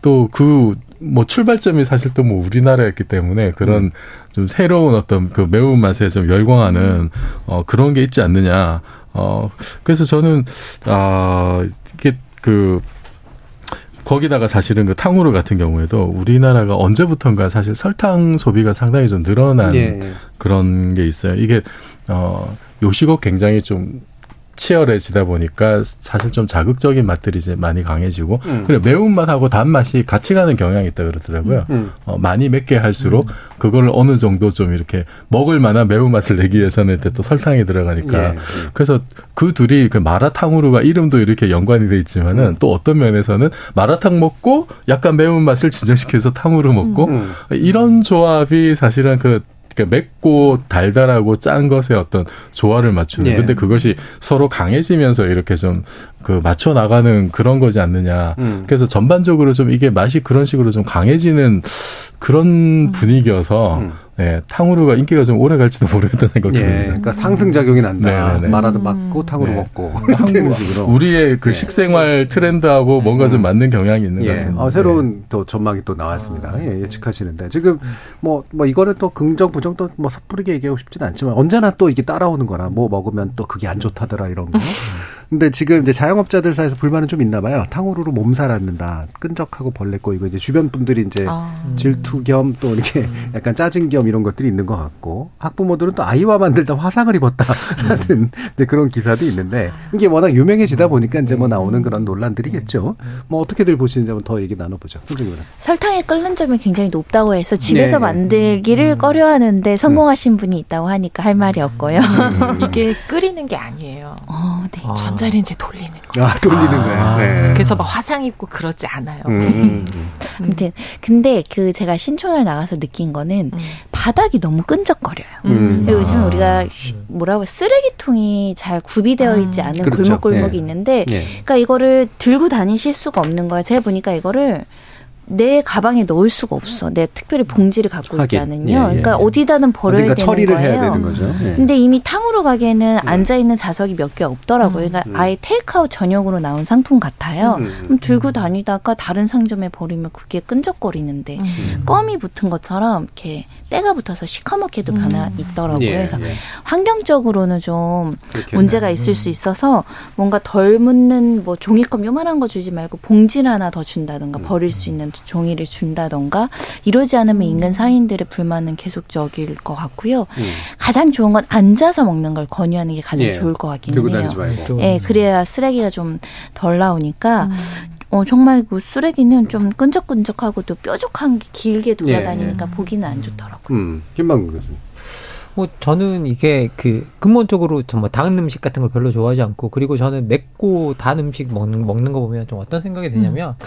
또 그 뭐 출발점이 사실 또 뭐 우리나라였기 때문에 그런 음. 좀 새로운 어떤 그 매운맛에 좀 열광하는 어 그런 게 있지 않느냐. 어 그래서 저는 아 이게 그 거기다가 사실은 그 탕후루 같은 경우에도 우리나라가 언제부턴가 사실 설탕 소비가 상당히 좀 늘어난 예. 예. 그런 게 있어요. 이게 어 요식업 굉장히 좀 치열해지다 보니까 사실 좀 자극적인 맛들이 이제 많이 강해지고 음. 그래 매운맛하고 단맛이 같이 가는 경향이 있다 그러더라고요. 음. 음. 어, 많이 맵게 할수록 음. 그걸 어느 정도 좀 이렇게 먹을 만한 매운맛을 내기 위해서는 또 설탕이 들어가니까 예, 예. 그래서 그 둘이 그 마라탕으로가 이름도 이렇게 연관이 돼 있지만은 음. 또 어떤 면에서는 마라탕 먹고 약간 매운맛을 진정시켜서 탕으로 먹고 음. 이런 조합이 사실은 그 그러니까 맵고 달달하고 짠 것의 어떤 조화를 맞추는. 예. 근데 그것이 서로 강해지면서 이렇게 좀 그 맞춰 나가는 그런 거지 않느냐. 음. 그래서 전반적으로 좀 이게 맛이 그런 식으로 좀 강해지는 그런 음. 분위기여서 음. 예, 탕후루가 인기가 좀 오래 갈지도 모르겠다는 생각이 예, 듭니다. 그러니까 상승 작용이 난다. 마라도 맞고 음. 탕후루 네. 먹고. 한국 우리의 그 네. 식생활 트렌드하고 뭔가 좀 음. 맞는 경향이 있는 예. 것 같은. 어, 새로운 네. 또 전망이 또 나왔습니다. 아. 예, 예측하시는데 지금 뭐뭐 뭐 이거는 또 긍정 부정 또 뭐 섣부르게 얘기하고 싶지는 않지만 언제나 또 이게 따라오는 거라 뭐 먹으면 또 그게 안 좋다더라 이런 거. 근데 지금 이제 자영업자들 사이에서 불만은 좀 있나 봐요. 탕후루로 몸살 앓는다. 끈적하고 벌레 꼬이고 이제 주변 분들이 이제 아. 질투 겸 또 이렇게 음. 약간 짜증 겸 이런 것들이 있는 것 같고 학부모들은 또 아이와 만들다 화상을 입었다라는 이제 그런 기사도 있는데 이게 워낙 유명해지다 보니까 이제 뭐 나오는 그런 논란들이겠죠. 뭐 어떻게들 보시는지 한번 더 얘기 나눠보죠. 설탕에 끓는 점이 굉장히 높다고 해서 집에서 네. 만들기를 음. 꺼려하는데 성공하신 분이 있다고 하니까 할 말이 없고요. 음. 이게 끓이는 게 아니에요. 어, 네. 아. 전자레인지 돌리는 거. 아, 돌리는 아. 거예요. 네. 그래서 막 화상 입고 그러지 않아요. 음. 음, 음. 아무튼 근데 그 제가 신촌을 나가서 느낀 거는 음. 바닥이 너무 끈적거려요. 음. 요즘 아. 우리가 뭐라고 쓰레기통이 잘 구비되어 있지 않은 그렇죠. 골목골목이 네. 있는데, 네. 그러니까 이거를 들고 다니실 수가 없는 거예요. 제가 보니까 이거를 내 가방에 넣을 수가 없어. 내가 특별히 봉지를 갖고 있지 않은요. 예, 예, 그러니까 예. 어디다는 버려야 되는 처리를 거예요. 해야 되는 거죠. 예. 근데 이미 탕으로 가기에는 예. 앉아 있는 좌석이 몇 개 없더라고요. 그러니까 음, 음. 아예 테이크아웃 전용으로 나온 상품 같아요. 음, 그럼 들고 다니다가 다른 상점에 버리면 그게 끈적거리는데 음. 껌이 붙은 것처럼 이렇게 때가 붙어서 시커멓게도 음. 변화 있더라고요. 예, 그래서 환경적으로는 좀 그렇겠네. 문제가 있을 수 있어서 뭔가 덜 묻는 뭐 종이컵 요만한 거 주지 말고 봉지를 하나 더 준다든가 버릴 수 있는 종이를 준다던가 이러지 않으면 인간 사인들의 불만은 계속적일 것 같고요. 음. 가장 좋은 건 앉아서 먹는 걸 권유하는 게 가장 예. 좋을 것 같기는 해요. 예, 그래야 쓰레기가 좀 덜 나오니까 음. 어, 정말 그 쓰레기는 좀 끈적끈적하고 또 뾰족한 게 길게 돌아다니니까 예. 보기는 안 좋더라고요. 음, 김만국 교수님. 뭐 저는 이게 그 근본적으로 정말 단 음식 같은 걸 별로 좋아하지 않고 그리고 저는 맵고 단 음식 먹는 먹는 거 보면 좀 어떤 생각이 드냐면 음.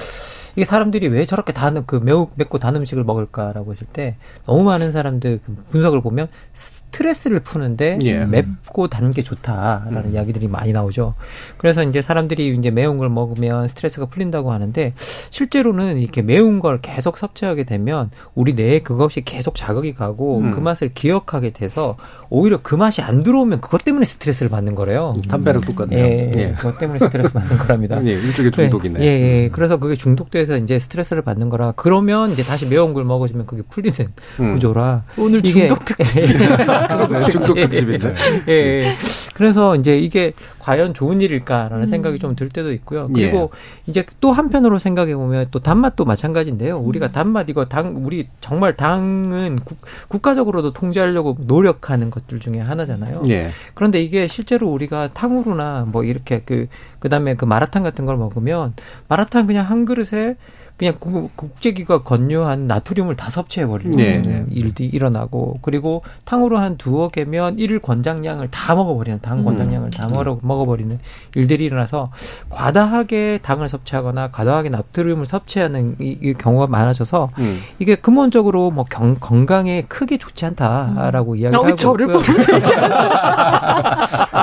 이게 사람들이 왜 저렇게 단, 그 매우 맵고 단 음식을 먹을까라고 했을 때 너무 많은 사람들 그 분석을 보면 스트레스를 푸는데 예. 맵고 단 게 좋다라는 음. 이야기들이 많이 나오죠. 그래서 이제 사람들이 이제 매운 걸 먹으면 스트레스가 풀린다고 하는데 실제로는 이렇게 매운 걸 계속 섭취하게 되면 우리 뇌에 그것이 계속 자극이 가고 음. 그 맛을 기억하게 돼서 오히려 그 맛이 안 들어오면 그것 때문에 스트레스를 받는 거래요. 담배랑 똑같네요. 예, 예. 그것 때문에 스트레스 받는 거랍니다. 예, 일종의 중독이네. 예, 예. 음. 그래서 그게 중독돼 서 이제 스트레스를 받는 거라 그러면 이제 다시 매운 걸 먹어주면 그게 풀리는 음. 구조라. 오늘 중독 특집. 중독 특집인데. 예, 예. 그래서 이제 이게 과연 좋은 일일까라는 음. 생각이 좀 들 때도 있고요. 그리고 예. 이제 또 한편으로 생각해 보면 또 단맛도 마찬가지인데요. 우리가 음. 단맛 이거 당 우리 정말 당은 국, 국가적으로도 통제하려고 노력하는 것들 중에 하나잖아요. 예. 그런데 이게 실제로 우리가 탕후루나 뭐 이렇게 그 그다음에 그 마라탕 같은 걸 먹으면 마라탕 그냥 한 그릇에 그냥 국제기가 권유한 나트륨을 다 섭취해 버리는 네, 네. 일이 일어나고 그리고 탕으로 한 두어 개면 일 권장량을 다 먹어버리는 당 음. 권장량을 다 먹어 먹어버리는 일들이 일어나서 과다하게 당을 섭취하거나 과다하게 나트륨을 섭취하는 이, 이 경우가 많아져서 음. 이게 근본적으로 뭐 경, 건강에 크게 좋지 않다라고 음. 이야기하고 저를 보면서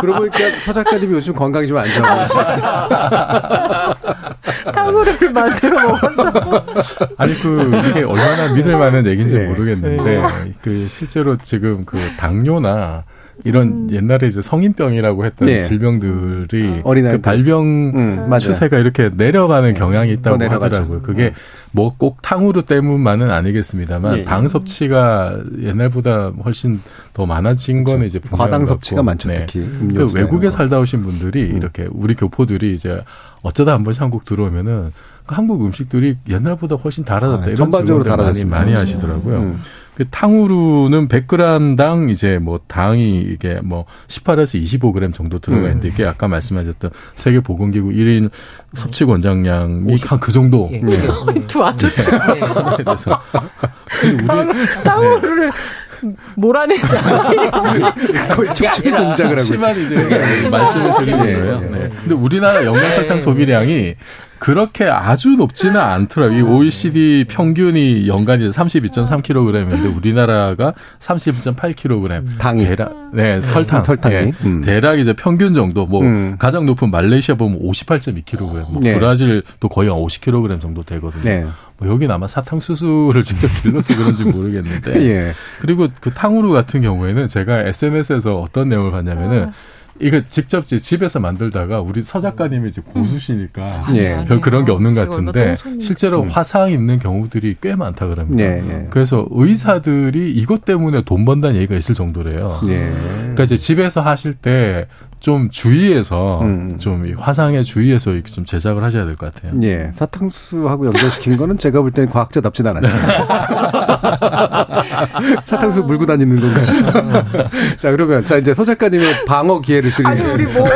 그러고 보니까 서 작가님이 요즘 건강이 좀 안 좋아 보이시요 탕후루를 만들어 먹어서 아니 그 이게 얼마나 믿을 만한 얘기인지 네. 모르겠는데 네. 그 실제로 지금 그 당뇨나 이런 음. 옛날에 이제 성인병이라고 했던 네. 질병들이 그 발병 음, 추세가 이렇게 내려가는 경향이 있다고 하더라고요. 그게 뭐 꼭 탕후루 때문만은 아니겠습니다만 예. 당 섭취가 옛날보다 훨씬 더 많아진 그렇죠. 거는 이제 과당 섭취가 많죠. 네. 특히 그 외국에 살다 오신 분들이 음. 이렇게 우리 교포들이 이제 어쩌다 한 번씩 한국 들어오면은 그 한국 음식들이 옛날보다 훨씬 달아졌다 아, 이런 전반적으로 많이 많이 하시더라고요. 음. 그 탕후루는 100g당 이제 뭐 당이 이게 뭐 18에서 25g 정도 들어가 음. 있는데 이게 아까 말씀하셨던 세계 보건기구 1인 섭취 권장량이 한 그 정도. 예. 네. 두 아저씨. 네. 그래서 우리 탕후루를 몰아내자. 거의 축축을 시작을 하고. 심한 이제 말씀을 드리는 거예요. 네. 근데 우리나라 영양 설탕 소비량이 그렇게 아주 높지는 않더라고요. 이 OECD 평균이 연간 이제 32.3kg인데 우리나라가 31.8kg. 당이. 대략, 네, 설탕. 설탕이. 네, 음. 대략 이제 평균 정도, 뭐, 음. 가장 높은 말레이시아 보면 58.2kg. 뭐 네. 브라질도 거의 한 50kg 정도 되거든요. 네. 뭐 여기는 아마 사탕수수를 직접 길러서 그런지 모르겠는데. 예. 그리고 그 탕후루 같은 경우에는 제가 SNS에서 어떤 내용을 봤냐면은 아. 이거 직접 집에서 만들다가 우리 서 작가님이 이제 고수시니까 음. 예. 별 그런 게 없는 것 같은데 실제로 음. 화상 있는 경우들이 꽤 많다 그럽니다. 예, 예. 그래서 의사들이 이것 때문에 돈 번다는 얘기가 있을 정도래요. 예. 그러니까 이제 집에서 하실 때 좀 주의해서 음. 음. 좀 화상에 주의해서 좀 제작을 하셔야 될 것 같아요. 예. 사탕수수하고 연결시킨 거는 제가 볼 때는 과학자답진 않았어요. 사탕수수 물고 다니는 건가요? 자, 그러면 자 이제 서 작가님의 방어 기회를 드리는. 아니 우리 뭐.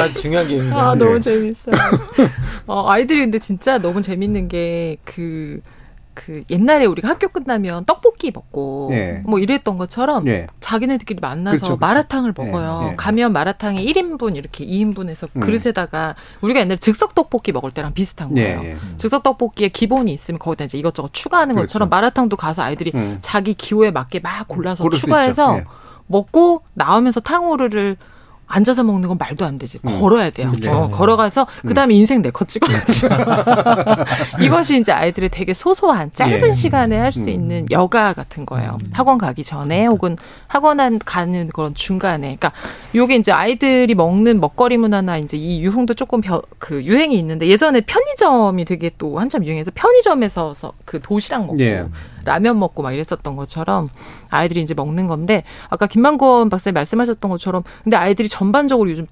아 중요한 게임입니다. 아 너무 네. 재밌어요. 어, 아이들이 근데 진짜 너무 재밌는 게 그. 그 옛날에 우리가 학교 끝나면 떡볶이 먹고 네. 뭐 이랬던 것처럼 네. 자기네들끼리 만나서 그렇죠, 그렇죠. 마라탕을 네, 먹어요. 네, 가면 마라탕에 1인분 이렇게 2인분에서 음. 그릇에다가 우리가 옛날에 즉석 떡볶이 먹을 때랑 비슷한 네, 거예요. 즉석 떡볶이에 기본이 있으면 거기다 이제 이것저것 추가하는 그렇죠. 것처럼 마라탕도 가서 아이들이 음. 자기 기호에 맞게 막 골라서 추가해서 먹고 나오면서 탕후루를 앉아서 먹는 건 말도 안 되지. 음. 걸어야 돼요. 그 어, 걸어가서 그 다음에 음. 인생 네컷 찍어야지. 이것이 이제 아이들의 되게 소소한 짧은 예. 시간에 할수 음. 있는 여가 같은 거예요. 음. 학원 가기 전에 혹은 학원 가는 그런 중간에. 그러니까 요게 이제 아이들이 먹는 먹거리 문화나 이제 이 유흥도 조금 벼, 그 유행이 있는데 예전에 편의점이 되게 또 한참 유행해서 편의점에서 그 도시락 먹고 예. 라면 먹고 막 이랬었던 것처럼 아이들이 이제 먹는 건데 아까 김만권 박사님 말씀하셨던 것처럼 근데 아이들이 전반적으로 요즘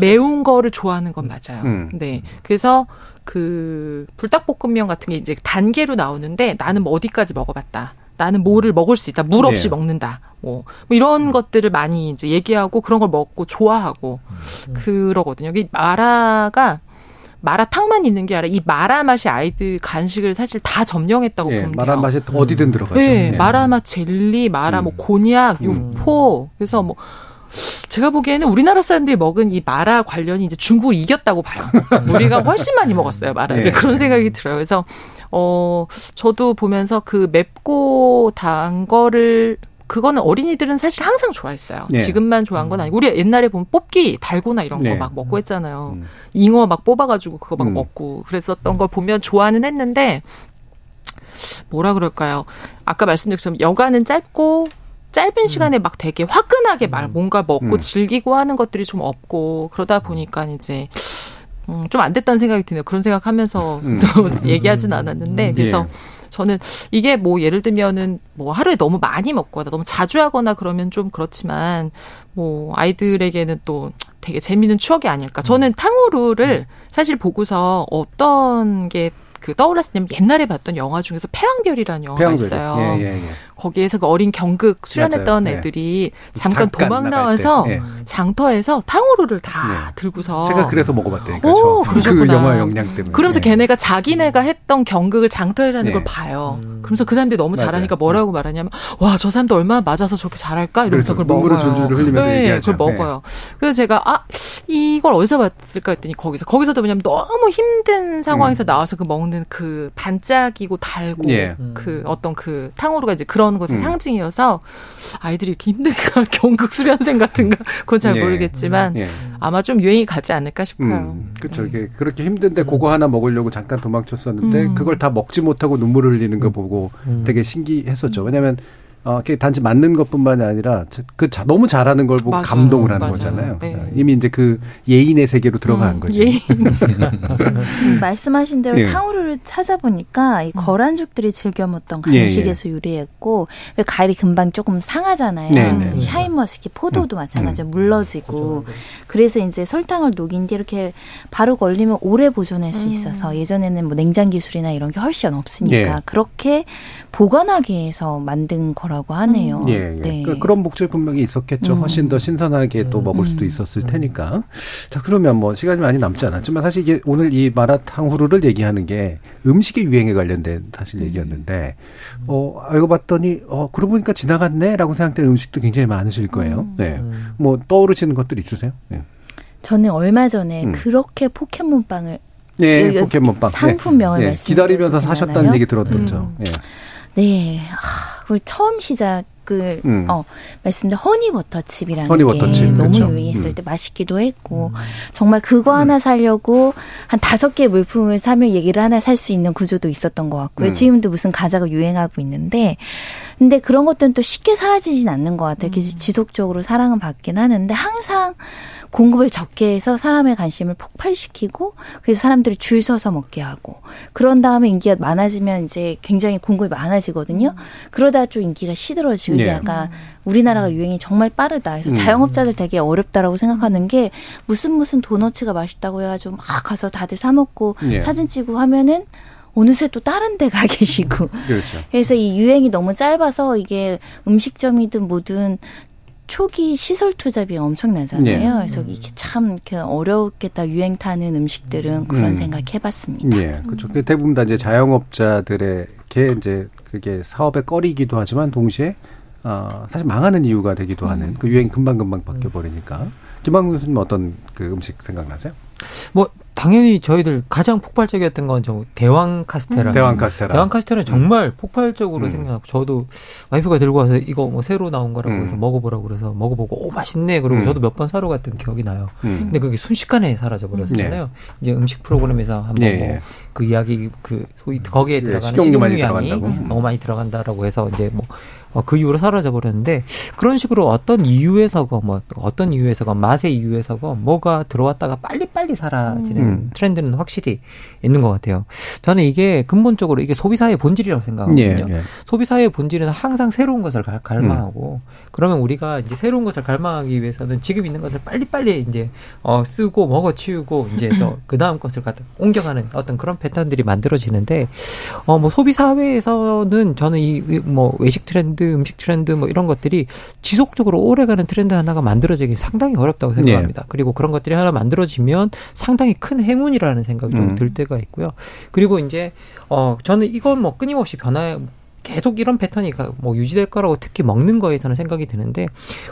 매운 거를 좋아하는 건 맞아요. 음. 네. 그래서 그 불닭볶음면 같은 게 이제 단계로 나오는데 나는 뭐 어디까지 먹어봤다. 나는 뭐를 먹을 수 있다. 물 없이 네. 먹는다. 뭐, 뭐 이런 음. 것들을 많이 이제 얘기하고 그런 걸 먹고 좋아하고 음. 그러거든요. 이 마라가 마라탕만 있는 게 아니라 이 마라 맛이 아이들 간식을 사실 다 점령했다고 예, 돼요. 마라 맛이 어디든 들어가죠. 네, 예. 마라 맛 젤리, 마라 뭐 음. 뭐 곤약, 음. 육포. 그래서 뭐 제가 보기에는 우리나라 사람들이 먹은 이 마라 관련이 이제 중국을 이겼다고 봐요. 우리가 훨씬 많이 먹었어요, 마라를. 네. 그런 생각이 들어요. 그래서 어 저도 보면서 그 맵고 단 거를 그거는 어린이들은 사실 항상 좋아했어요. 네. 지금만 좋아한 건 아니고 우리 옛날에 보면 뽑기 달고나 이런 거막 네. 먹고 했잖아요. 음. 잉어 막 뽑아가지고 그거 막 음. 먹고 그랬었던 걸 보면 좋아는 했는데 뭐라 그럴까요? 아까 말씀드렸지만 여가는 짧고 짧은 음. 시간에 막 되게 화끈하게 말 음. 뭔가 먹고 음. 즐기고 하는 것들이 좀 없고 그러다 보니까 이제 음, 좀 안 됐다는 생각이 드네요. 그런 생각하면서 음. 얘기하진 않았는데 그래서 예. 저는 이게 뭐 예를 들면은 뭐 하루에 너무 많이 먹거나 너무 자주 하거나 그러면 좀 그렇지만 뭐 아이들에게는 또 되게 재미있는 추억이 아닐까. 저는 탕후루를 사실 보고서 어떤 게 그 떠올랐냐면 옛날에 봤던 영화 중에서 패왕별이라는 영화가. 있어요. 예, 예, 예. 거기에서 그 어린 경극 수련했던 맞아요. 네. 애들이 잠깐, 잠깐 도망 나와서 네. 장터에서 탕후루를 다 네. 들고서 제가 그래서 먹어봤다니까 오, 그러셨구나. 그 영화 영향 때문에. 그러면서 네. 걔네가 자기네가 했던 경극을 장터에서 하는 걸 네. 봐요. 음. 그러면서 그 사람들이 너무 맞아요. 잘하니까 뭐라고 말하냐면 와 저 사람도 얼마나 맞아서 저렇게 잘할까 이러면서 그걸 먹어요. 줄줄 흘리면서 네, 얘기하죠. 그걸 먹어요. 그래서 제가 아 이걸 어디서 봤을까 했더니 거기서 거기서도 왜냐면 너무 힘든 상황에서 음. 나와서 그 먹는 그 반짝이고 달고 예. 그 어떤 그 탕후루가 이제 그런 그런 것의 음. 상징이어서 아이들이 이렇게 힘든가 경극 수련생 같은가 그건 잘 예. 모르겠지만 예. 아마 좀 유행이 가지 않을까 싶어요. 음. 그렇죠. 이게 그렇게 힘든데 그거 하나 먹으려고 잠깐 도망쳤었는데 음. 그걸 다 먹지 못하고 눈물을 흘리는 거 음. 보고 음. 되게 신기했었죠. 왜냐하면 어, 단지 맞는 것뿐만이 아니라 그 자, 너무 잘하는 걸 보고 맞아요. 감동을 하는 맞아요. 거잖아요. 네. 어, 이미 이제 그 예인의 세계로 들어가는 음, 거죠. 예인. 지금 말씀하신 대로 예. 탕후루를 찾아보니까 이 음. 거란족들이 즐겨 먹던 간식에서 예, 예. 유래했고 왜 과일이 금방 조금 상하잖아요. 네, 네. 샤인머스캣 포도도 음. 마찬가지로 음. 물러지고 그래서 이제 설탕을 녹인 뒤 이렇게 바로 걸리면 오래 보존할 수 음. 있어서 예전에는 뭐 냉장 기술이나 이런 게 훨씬 없으니까 예. 그렇게 보관하기 위해서 만든 거 라고 하네요. 예, 예. 네. 그러니까 그런 목적이 분명히 있었겠죠. 음. 훨씬 더 신선하게 또 먹을 수도 음. 있었을 테니까. 자, 그러면 뭐 시간이 많이 남지 않았지만 사실 이게 오늘 이 마라탕 후루를 얘기하는 게 음식의 유행에 관련된 사실 얘기였는데, 어, 알고 봤더니, 어, 그러고 보니까 지나갔네라고 생각되는 음식도 굉장히 많으실 거예요. 음. 네. 뭐 떠오르시는 것들 있으세요? 네. 저는 얼마 전에 음. 그렇게 포켓몬빵을 네, 포켓몬빵 상품명을 네. 네. 기다리면서 사셨다는 얘기 들었던죠. 음. 네. 네. 아, 그걸 처음 시작을 음. 어 말씀드린 허니버터칩이라는 허니버터칩. 게 너무 그렇죠. 유행했을 음. 때 맛있기도 했고 음. 정말 그거 하나 음. 사려고 한 다섯 개 물품을 사면 얘기를 하나 살 수 있는 구조도 있었던 것 같고요. 음. 지금도 무슨 과자가 유행하고 있는데 근데 그런 것들은 또 쉽게 사라지진 않는 것 같아요. 음. 지속적으로 사랑은 받긴 하는데 항상 공급을 적게 해서 사람의 관심을 폭발시키고 그래서 사람들이 줄 서서 먹게 하고 그런 다음에 인기가 많아지면 이제 굉장히 공급이 많아지거든요. 음. 그러다 좀 인기가 시들어지고 네. 약간 우리나라가 유행이 정말 빠르다. 그래서 음. 자영업자들 되게 어렵다라고 생각하는 게 무슨 무슨 도너츠가 맛있다고 해가지고 막 가서 다들 사 먹고 네. 사진 찍고 하면은 어느새 또 다른 데 가 계시고. 그렇죠. 그래서 이 유행이 너무 짧아서 이게 음식점이든 뭐든 초기 시설 투자비 엄청나잖아요. 예. 그래서 이게 참 어렵겠다 유행 타는 음식들은 그런 음. 생각 해봤습니다. 예, 그렇죠. 그 대부분 다 이제 자영업자들에게 이제 그게 사업의 꺼리기도 하지만 동시에 어, 사실 망하는 이유가 되기도 음. 하는 그 유행이 금방 금방 바뀌어 버리니까. 김학국 교수님 어떤 그 음식 생각나세요? 뭐 당연히 저희들 가장 폭발적이었던 건 저 대왕 카스테라. 음. 대왕 카스테라. 대왕 카스테라는 정말 음. 폭발적으로 음. 생각하고 저도 와이프가 들고 와서 이거 뭐 새로 나온 거라고 음. 해서 먹어보라고 그래서 먹어보고 오 맛있네. 그리고 음. 저도 몇 번 사러 갔던 기억이 나요. 음. 근데 그게 순식간에 사라져 버렸잖아요. 네. 이제 음식 프로그램에서 한번 네. 뭐그 이야기 그 소위 거기에 네, 들어가는 식용유량이 너무 많이 들어간다라고 해서 이제 뭐 어, 그 이후로 사라져 버렸는데 그런 식으로 어떤 이유에서건 뭐 어떤 이유에서건 맛의 이유에서건 뭐가 들어왔다가 빨리빨리 사라지는 음. 트렌드는 확실히 있는 것 같아요. 저는 이게 근본적으로 이게 소비사의 본질이라고 생각하거든요. 예, 예. 소비사의 본질은 항상 새로운 것을 갈망하고 음. 그러면 우리가 이제 새로운 것을 갈망하기 위해서는 지금 있는 것을 빨리빨리 이제 어 쓰고 먹어 치우고 이제 또 그 다음 것을 갖다 옮겨가는 어떤 그런 패턴들이 만들어지는데 어 뭐 소비 사회에서는 저는 이 뭐 외식 트렌드, 음식 트렌드 뭐 이런 것들이 지속적으로 오래가는 트렌드 하나가 만들어지기 상당히 어렵다고 생각합니다. 네. 그리고 그런 것들이 하나 만들어지면 상당히 큰 행운이라는 생각이 좀들 음. 때가 있고요. 그리고 이제 어 저는 이건 뭐 끊임없이 변화 계속 이런 패턴이 뭐 유지될 거라고 특히 먹는 거에 서는 생각이 드는데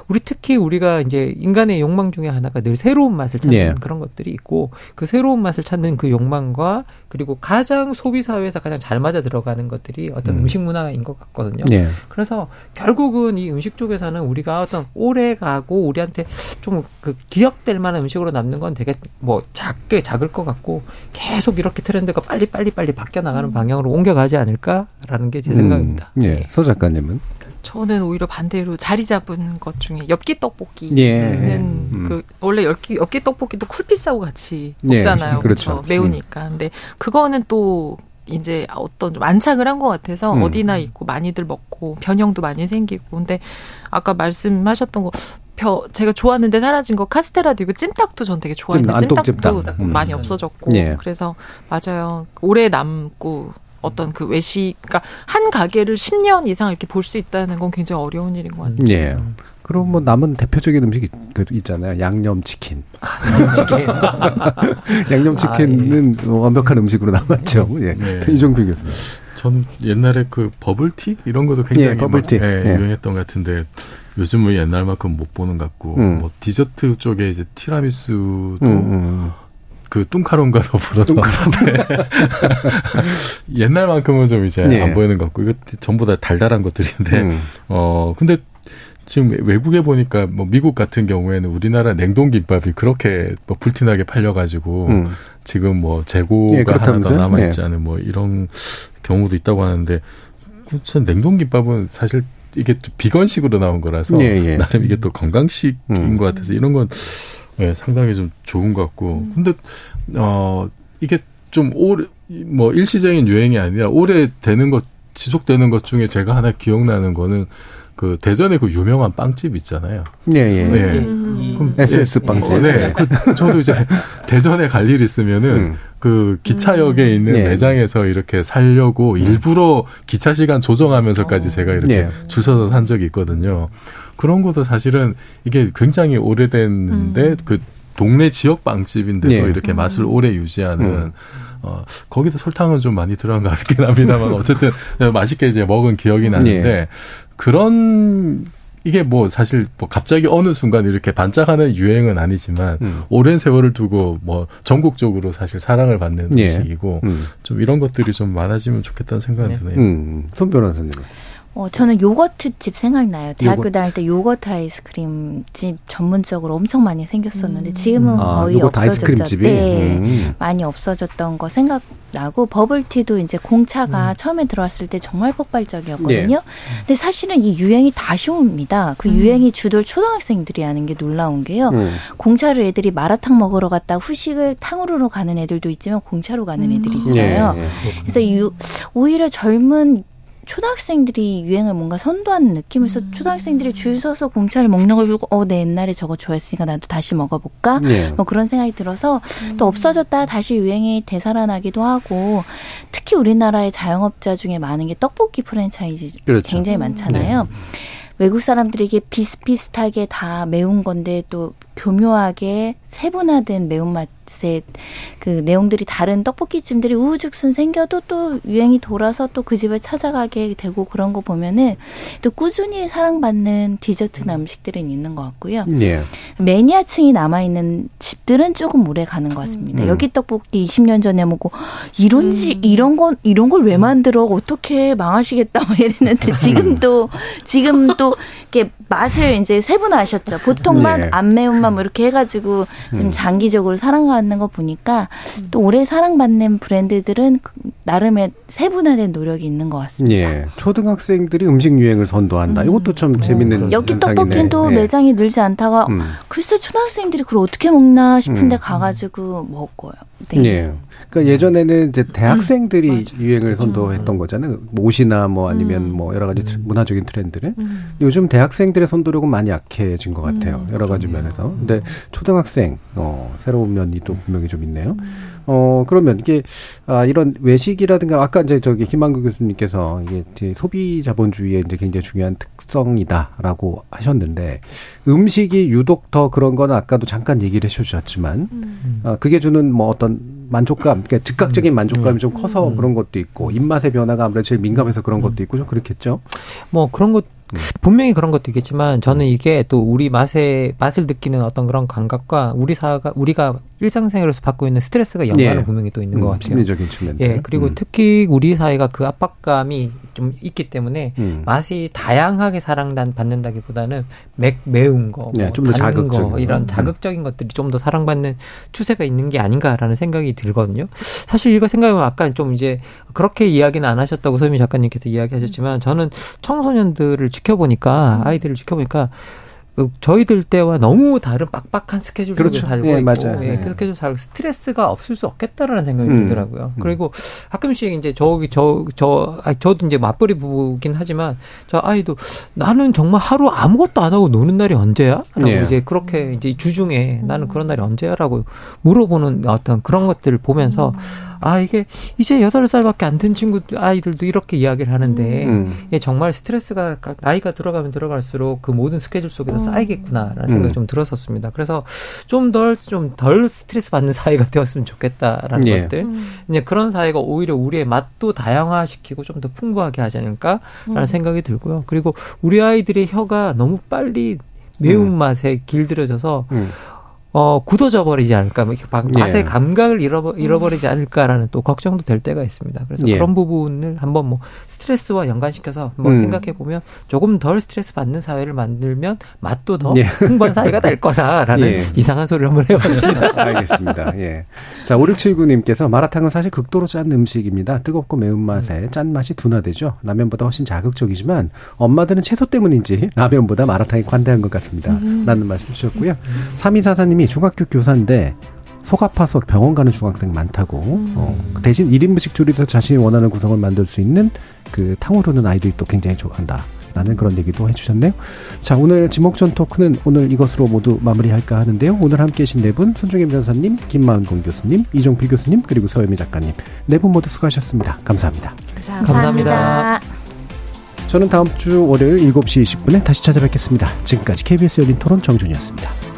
우리 특히 우리가 이제 인간의 욕망 중에 하나가 늘 새로운 맛을 찾는 예. 그런 것들이 있고 그 새로운 맛을 찾는 그 욕망과 그리고 가장 소비 사회에서 가장 잘 맞아 들어가는 것들이 어떤 음. 식 문화인 것 같거든요. 예. 그래서 결국은 이 음식 쪽에서는 우리가 어떤 오래 가고 우리한테 좀 그 기억될 만한 음식으로 남는 건 되게 뭐 작게 작을 것 같고 계속 이렇게 트렌드가 빨리 빨리 빨리 바뀌어 나가는 음. 방향으로 옮겨가지 않을까라는 게 제 생각입니다. 생각입니다. 음, 예. 네. 서 작가님은? 저는 오히려 반대로 자리 잡은 것 중에 엽기 떡볶이는 예. 음. 그 원래 엽기 엽기 떡볶이도 쿨피싸고 같이 예, 먹잖아요. 예. 그렇죠. 그렇죠. 매우니까. 음. 근데 그거는 또 이제 어떤 좀 안착을 한 것 같아서 음. 어디나 있고 많이들 먹고 변형도 많이 생기고 근데 아까 말씀하셨던 거 벼, 제가 좋았는데 사라진 거 카스테라도 있고 찜닭도 전 되게 좋아했는데 찜닭도 찜닭. 음. 많이 없어졌고 예. 그래서 맞아요 오래 남고 어떤 그 외식, 그러니까 한 가게를 10년 이상 이렇게 볼 수 있다는 건 굉장히 어려운 일인 것 같아요. 예. 그럼 뭐 남은 대표적인 음식이 그 있잖아요. 양념치킨. 양념치킨. 양념치킨은 아, 예. 완벽한 음식으로 남았죠. 예. 네. 이종필 교수님. 전 옛날에 그 버블티 이런 것도 굉장히 예, 버블티. 막, 예, 예. 유행했던 것 같은데 요즘은 옛날만큼 못 보는 것 같고 음. 뭐 디저트 쪽에 이제 티라미수도 음, 음. 음. 그 뚱카론과 더불어서 네. 옛날만큼은 좀 이제 네. 안 보이는 것 같고 이거 전부 다 달달한 것들인데 음. 어 근데 지금 외국에 보니까 뭐 미국 같은 경우에는 우리나라 냉동 김밥이 그렇게 뭐 불티나게 팔려가지고 음. 지금 뭐 재고가 예, 하나 더 남아 있지 예. 않은 뭐 이런 경우도 있다고 하는데 그 냉동 김밥은 사실 이게 비건식으로 나온 거라서 예, 예. 나름 이게 또 건강식인 음. 것 같아서 이런 건 예, 상당히 좀 좋은 것 같고 음. 근데 어 이게 좀 오래 뭐 일시적인 유행이 아니라 오래 되는 것 지속되는 것 중에 제가 하나 기억나는 거는 그 대전에 그 유명한 빵집 있잖아요. 예, 예. 네. 음. 그럼 SS 예, 빵집. 네. 그 저도 이제 대전에 갈 일 있으면은 음. 그 기차역에 있는 네. 매장에서 이렇게 살려고 일부러 기차 시간 조정하면서까지 제가 이렇게 네. 줄 서서 산 적이 있거든요. 그런 것도 사실은 이게 굉장히 오래됐는데 음. 그 동네 지역 빵집인데도 네. 이렇게 맛을 오래 유지하는 음. 어, 거기서 설탕은 좀 많이 들어간 것 같긴 합니다만 어쨌든 맛있게 이제 먹은 기억이 나는데 네. 그런 이게 뭐 사실 뭐 갑자기 어느 순간 이렇게 반짝하는 유행은 아니지만 음. 오랜 세월을 두고 뭐 전국적으로 사실 사랑을 받는 예. 음식이고 음. 좀 이런 것들이 좀 많아지면 좋겠다는 생각이 네. 드네요. 음. 손 변호사님. 어, 저는 요거트 집 생각나요. 대학교 요거... 다닐 때 요거트 아이스크림 집 전문적으로 엄청 많이 생겼었는데 음. 지금은 아, 거의 없어졌죠. 네, 음. 많이 없어졌던 거 생각나고 버블티도 이제 공차가 음. 처음에 들어왔을 때 정말 폭발적이었거든요. 네. 근데 사실은 이 유행이 다시 옵니다. 그 음. 유행이 주들 초등학생들이 하는 게 놀라운 게요. 음. 공차를 애들이 마라탕 먹으러 갔다 후식을 탕후루로 가는 애들도 있지만 공차로 가는 애들이 음. 있어요. 네. 그래서 유, 오히려 젊은 초등학생들이 유행을 뭔가 선도하는 느낌에서 음. 초등학생들이 줄 서서 공차를 먹는 걸 보고 어 내 옛날에 저거 좋아했으니까 나도 다시 먹어볼까 네. 뭐 그런 생각이 들어서 음. 또 없어졌다 다시 유행이 되살아나기도 하고 특히 우리나라의 자영업자 중에 많은 게 떡볶이 프랜차이즈 그렇죠. 굉장히 많잖아요. 네. 외국 사람들에게 비슷비슷하게 다 매운 건데 또 교묘하게 세분화된 매운맛의 그 내용들이 다른 떡볶이집들이 우후죽순 생겨도 또 유행이 돌아서 또 그 집을 찾아가게 되고 그런 거 보면은 또 꾸준히 사랑받는 디저트나 음식들은 있는 것 같고요. 네. 매니아층이 남아있는 집들은 조금 오래 가는 것 같습니다. 음. 여기 떡볶이 20년 전에 먹고 이런 지 음. 이런 건 이런 걸 왜 만들어 어떻게 망하시겠다 막 이랬는데 지금도 지금 또 이렇게 맛을 이제 세분화하셨죠. 보통만 네. 안 매운맛 뭐 이렇게 해가지고 좀 음. 장기적으로 사랑받는 거 보니까 또 오래 사랑받는 브랜드들은 그 나름의 세분화된 노력이 있는 것 같습니다. 예. 초등학생들이 음식 유행을 선도한다. 음. 이것도 참 어, 재밌는 여기 떡볶이도 네. 매장이 늘지 않다가 음. 글쎄 초등학생들이 그걸 어떻게 먹나 싶은데 음. 가가지고 먹어요. 네. 예. 그러니까 예전에는 이제 대학생들이 음, 유행을 선도했던 거잖아요. 뭐 옷이나 뭐 아니면 음. 뭐 여러 가지 문화적인 트렌드를. 음. 요즘 대학 생들의 선도력은 많이 약해진 것 같아요. 음, 여러 가지 면에서. 근데 초등학생 어 새로운 면이 또 분명히 좀 있네요. 음. 어, 그러면 이게, 아, 이런 외식이라든가, 아까 이제 저기 김만구 교수님께서 이게 소비 자본주의의 이제 굉장히 중요한 특성이다라고 하셨는데, 음식이 유독 더 그런 거는 아까도 잠깐 얘기를 해 주셨지만, 음. 아, 그게 주는 뭐 어떤 만족감, 그러니까 즉각적인 음. 만족감이 좀 커서 음. 그런 것도 있고, 입맛의 변화가 아무래도 제일 민감해서 그런 것도 있고, 좀 그렇겠죠? 뭐 그런 것 음. 분명히 그런 것도 있겠지만 저는 이게 또 우리 맛의 맛을 느끼는 어떤 그런 감각과 우리 사가 우리가 일상생활에서 받고 있는 스트레스가 연관은 예. 분명히 또 있는 음, 것 같아요. 심리적인 측면. 예, 그리고 음. 특히 우리 사회가 그 압박감이 좀 있기 때문에 음. 맛이 다양하게 사랑받는다기보다는 맥 매운 거, 네, 뭐 좀더 자극적인 거, 이런 음. 자극적인 것들이 좀 더 사랑받는 추세가 있는 게 아닌가라는 생각이 들거든요. 사실 이거 생각해보면 아까 좀 이제 그렇게 이야기는 안 하셨다고 소미 작가님께서 이야기하셨지만 저는 청소년들을 지켜보니까 아이들을 지켜보니까 그 저희들 때와 너무 다른 빡빡한 스케줄 속에 그렇죠. 살고 예, 있고 맞아요. 예, 그 네. 스케줄 살고 스트레스가 없을 수 없겠다라는 생각이 음. 들더라고요. 음. 그리고 가끔씩 이제 저기 저저 아 저도 이제 맞벌이 부부긴 하지만 저 아이도 나는 정말 하루 아무것도 안 하고 노는 날이 언제야? 라고 예. 이제 그렇게 이제 주중에 나는 그런 날이 언제야라고 물어보는 어떤 그런 것들을 보면서 음. 아 이게 이제 여덟 살밖에 안 된 친구 아이들도 이렇게 이야기를 하는데 음. 예, 정말 스트레스가 나이가 들어가면 들어갈수록 그 모든 스케줄 속에서 음. 쌓이겠구나라는 생각이 음. 좀 들었었습니다. 그래서 좀 덜 좀 덜 스트레스 받는 사회가 되었으면 좋겠다라는 예. 것들 음. 이제 그런 사회가 오히려 우리의 맛도 다양화시키고 좀 더 풍부하게 하지 않을까라는 음. 생각이 들고요. 그리고 우리 아이들의 혀가 너무 빨리 매운맛에 길들여져서 어, 굳어져 버리지 않을까, 뭐 맛의 예. 감각을 잃어버, 잃어버 리지 않을까라는 또 걱정도 될 때가 있습니다. 그래서 예. 그런 부분을 한번 뭐 스트레스와 연관시켜서 한번 음. 생각해 보면 조금 덜 스트레스 받는 사회를 만들면 맛도 더 예. 풍부한 사회가 될 거다라는 예. 이상한 소리를 한번 해봤습니다. 알겠습니다. 예. 자, 5679님께서 마라탕은 사실 극도로 짠 음식입니다. 뜨겁고 매운맛에 음. 짠맛이 둔화되죠. 라면보다 훨씬 자극적이지만 엄마들은 채소 때문인지 라면보다 마라탕이 관대한 것 같습니다. 음. 라는 말씀 주셨고요. 음. 3244님이 중학교 교사인데 속 아파서 병원 가는 중학생 많다고. 음. 어, 대신 1인분씩 줄여서 자신이 원하는 구성을 만들 수 있는 그 탕후루는 아이들이 또 굉장히 좋아한다. 라는 그런 얘기도 해주셨네요. 자, 오늘 지목전 토크는 오늘 이것으로 모두 마무리할까 하는데요. 오늘 함께 계신 네 분, 손중임 변사님, 김만공 교수님, 이종필 교수님, 그리고 서혜미 작가님. 네 분 모두 수고하셨습니다. 감사합니다. 감사합니다. 감사합니다. 저는 다음 주 월요일 7시 20분에 다시 찾아뵙겠습니다. 지금까지 KBS 열린 토론 정준이었습니다.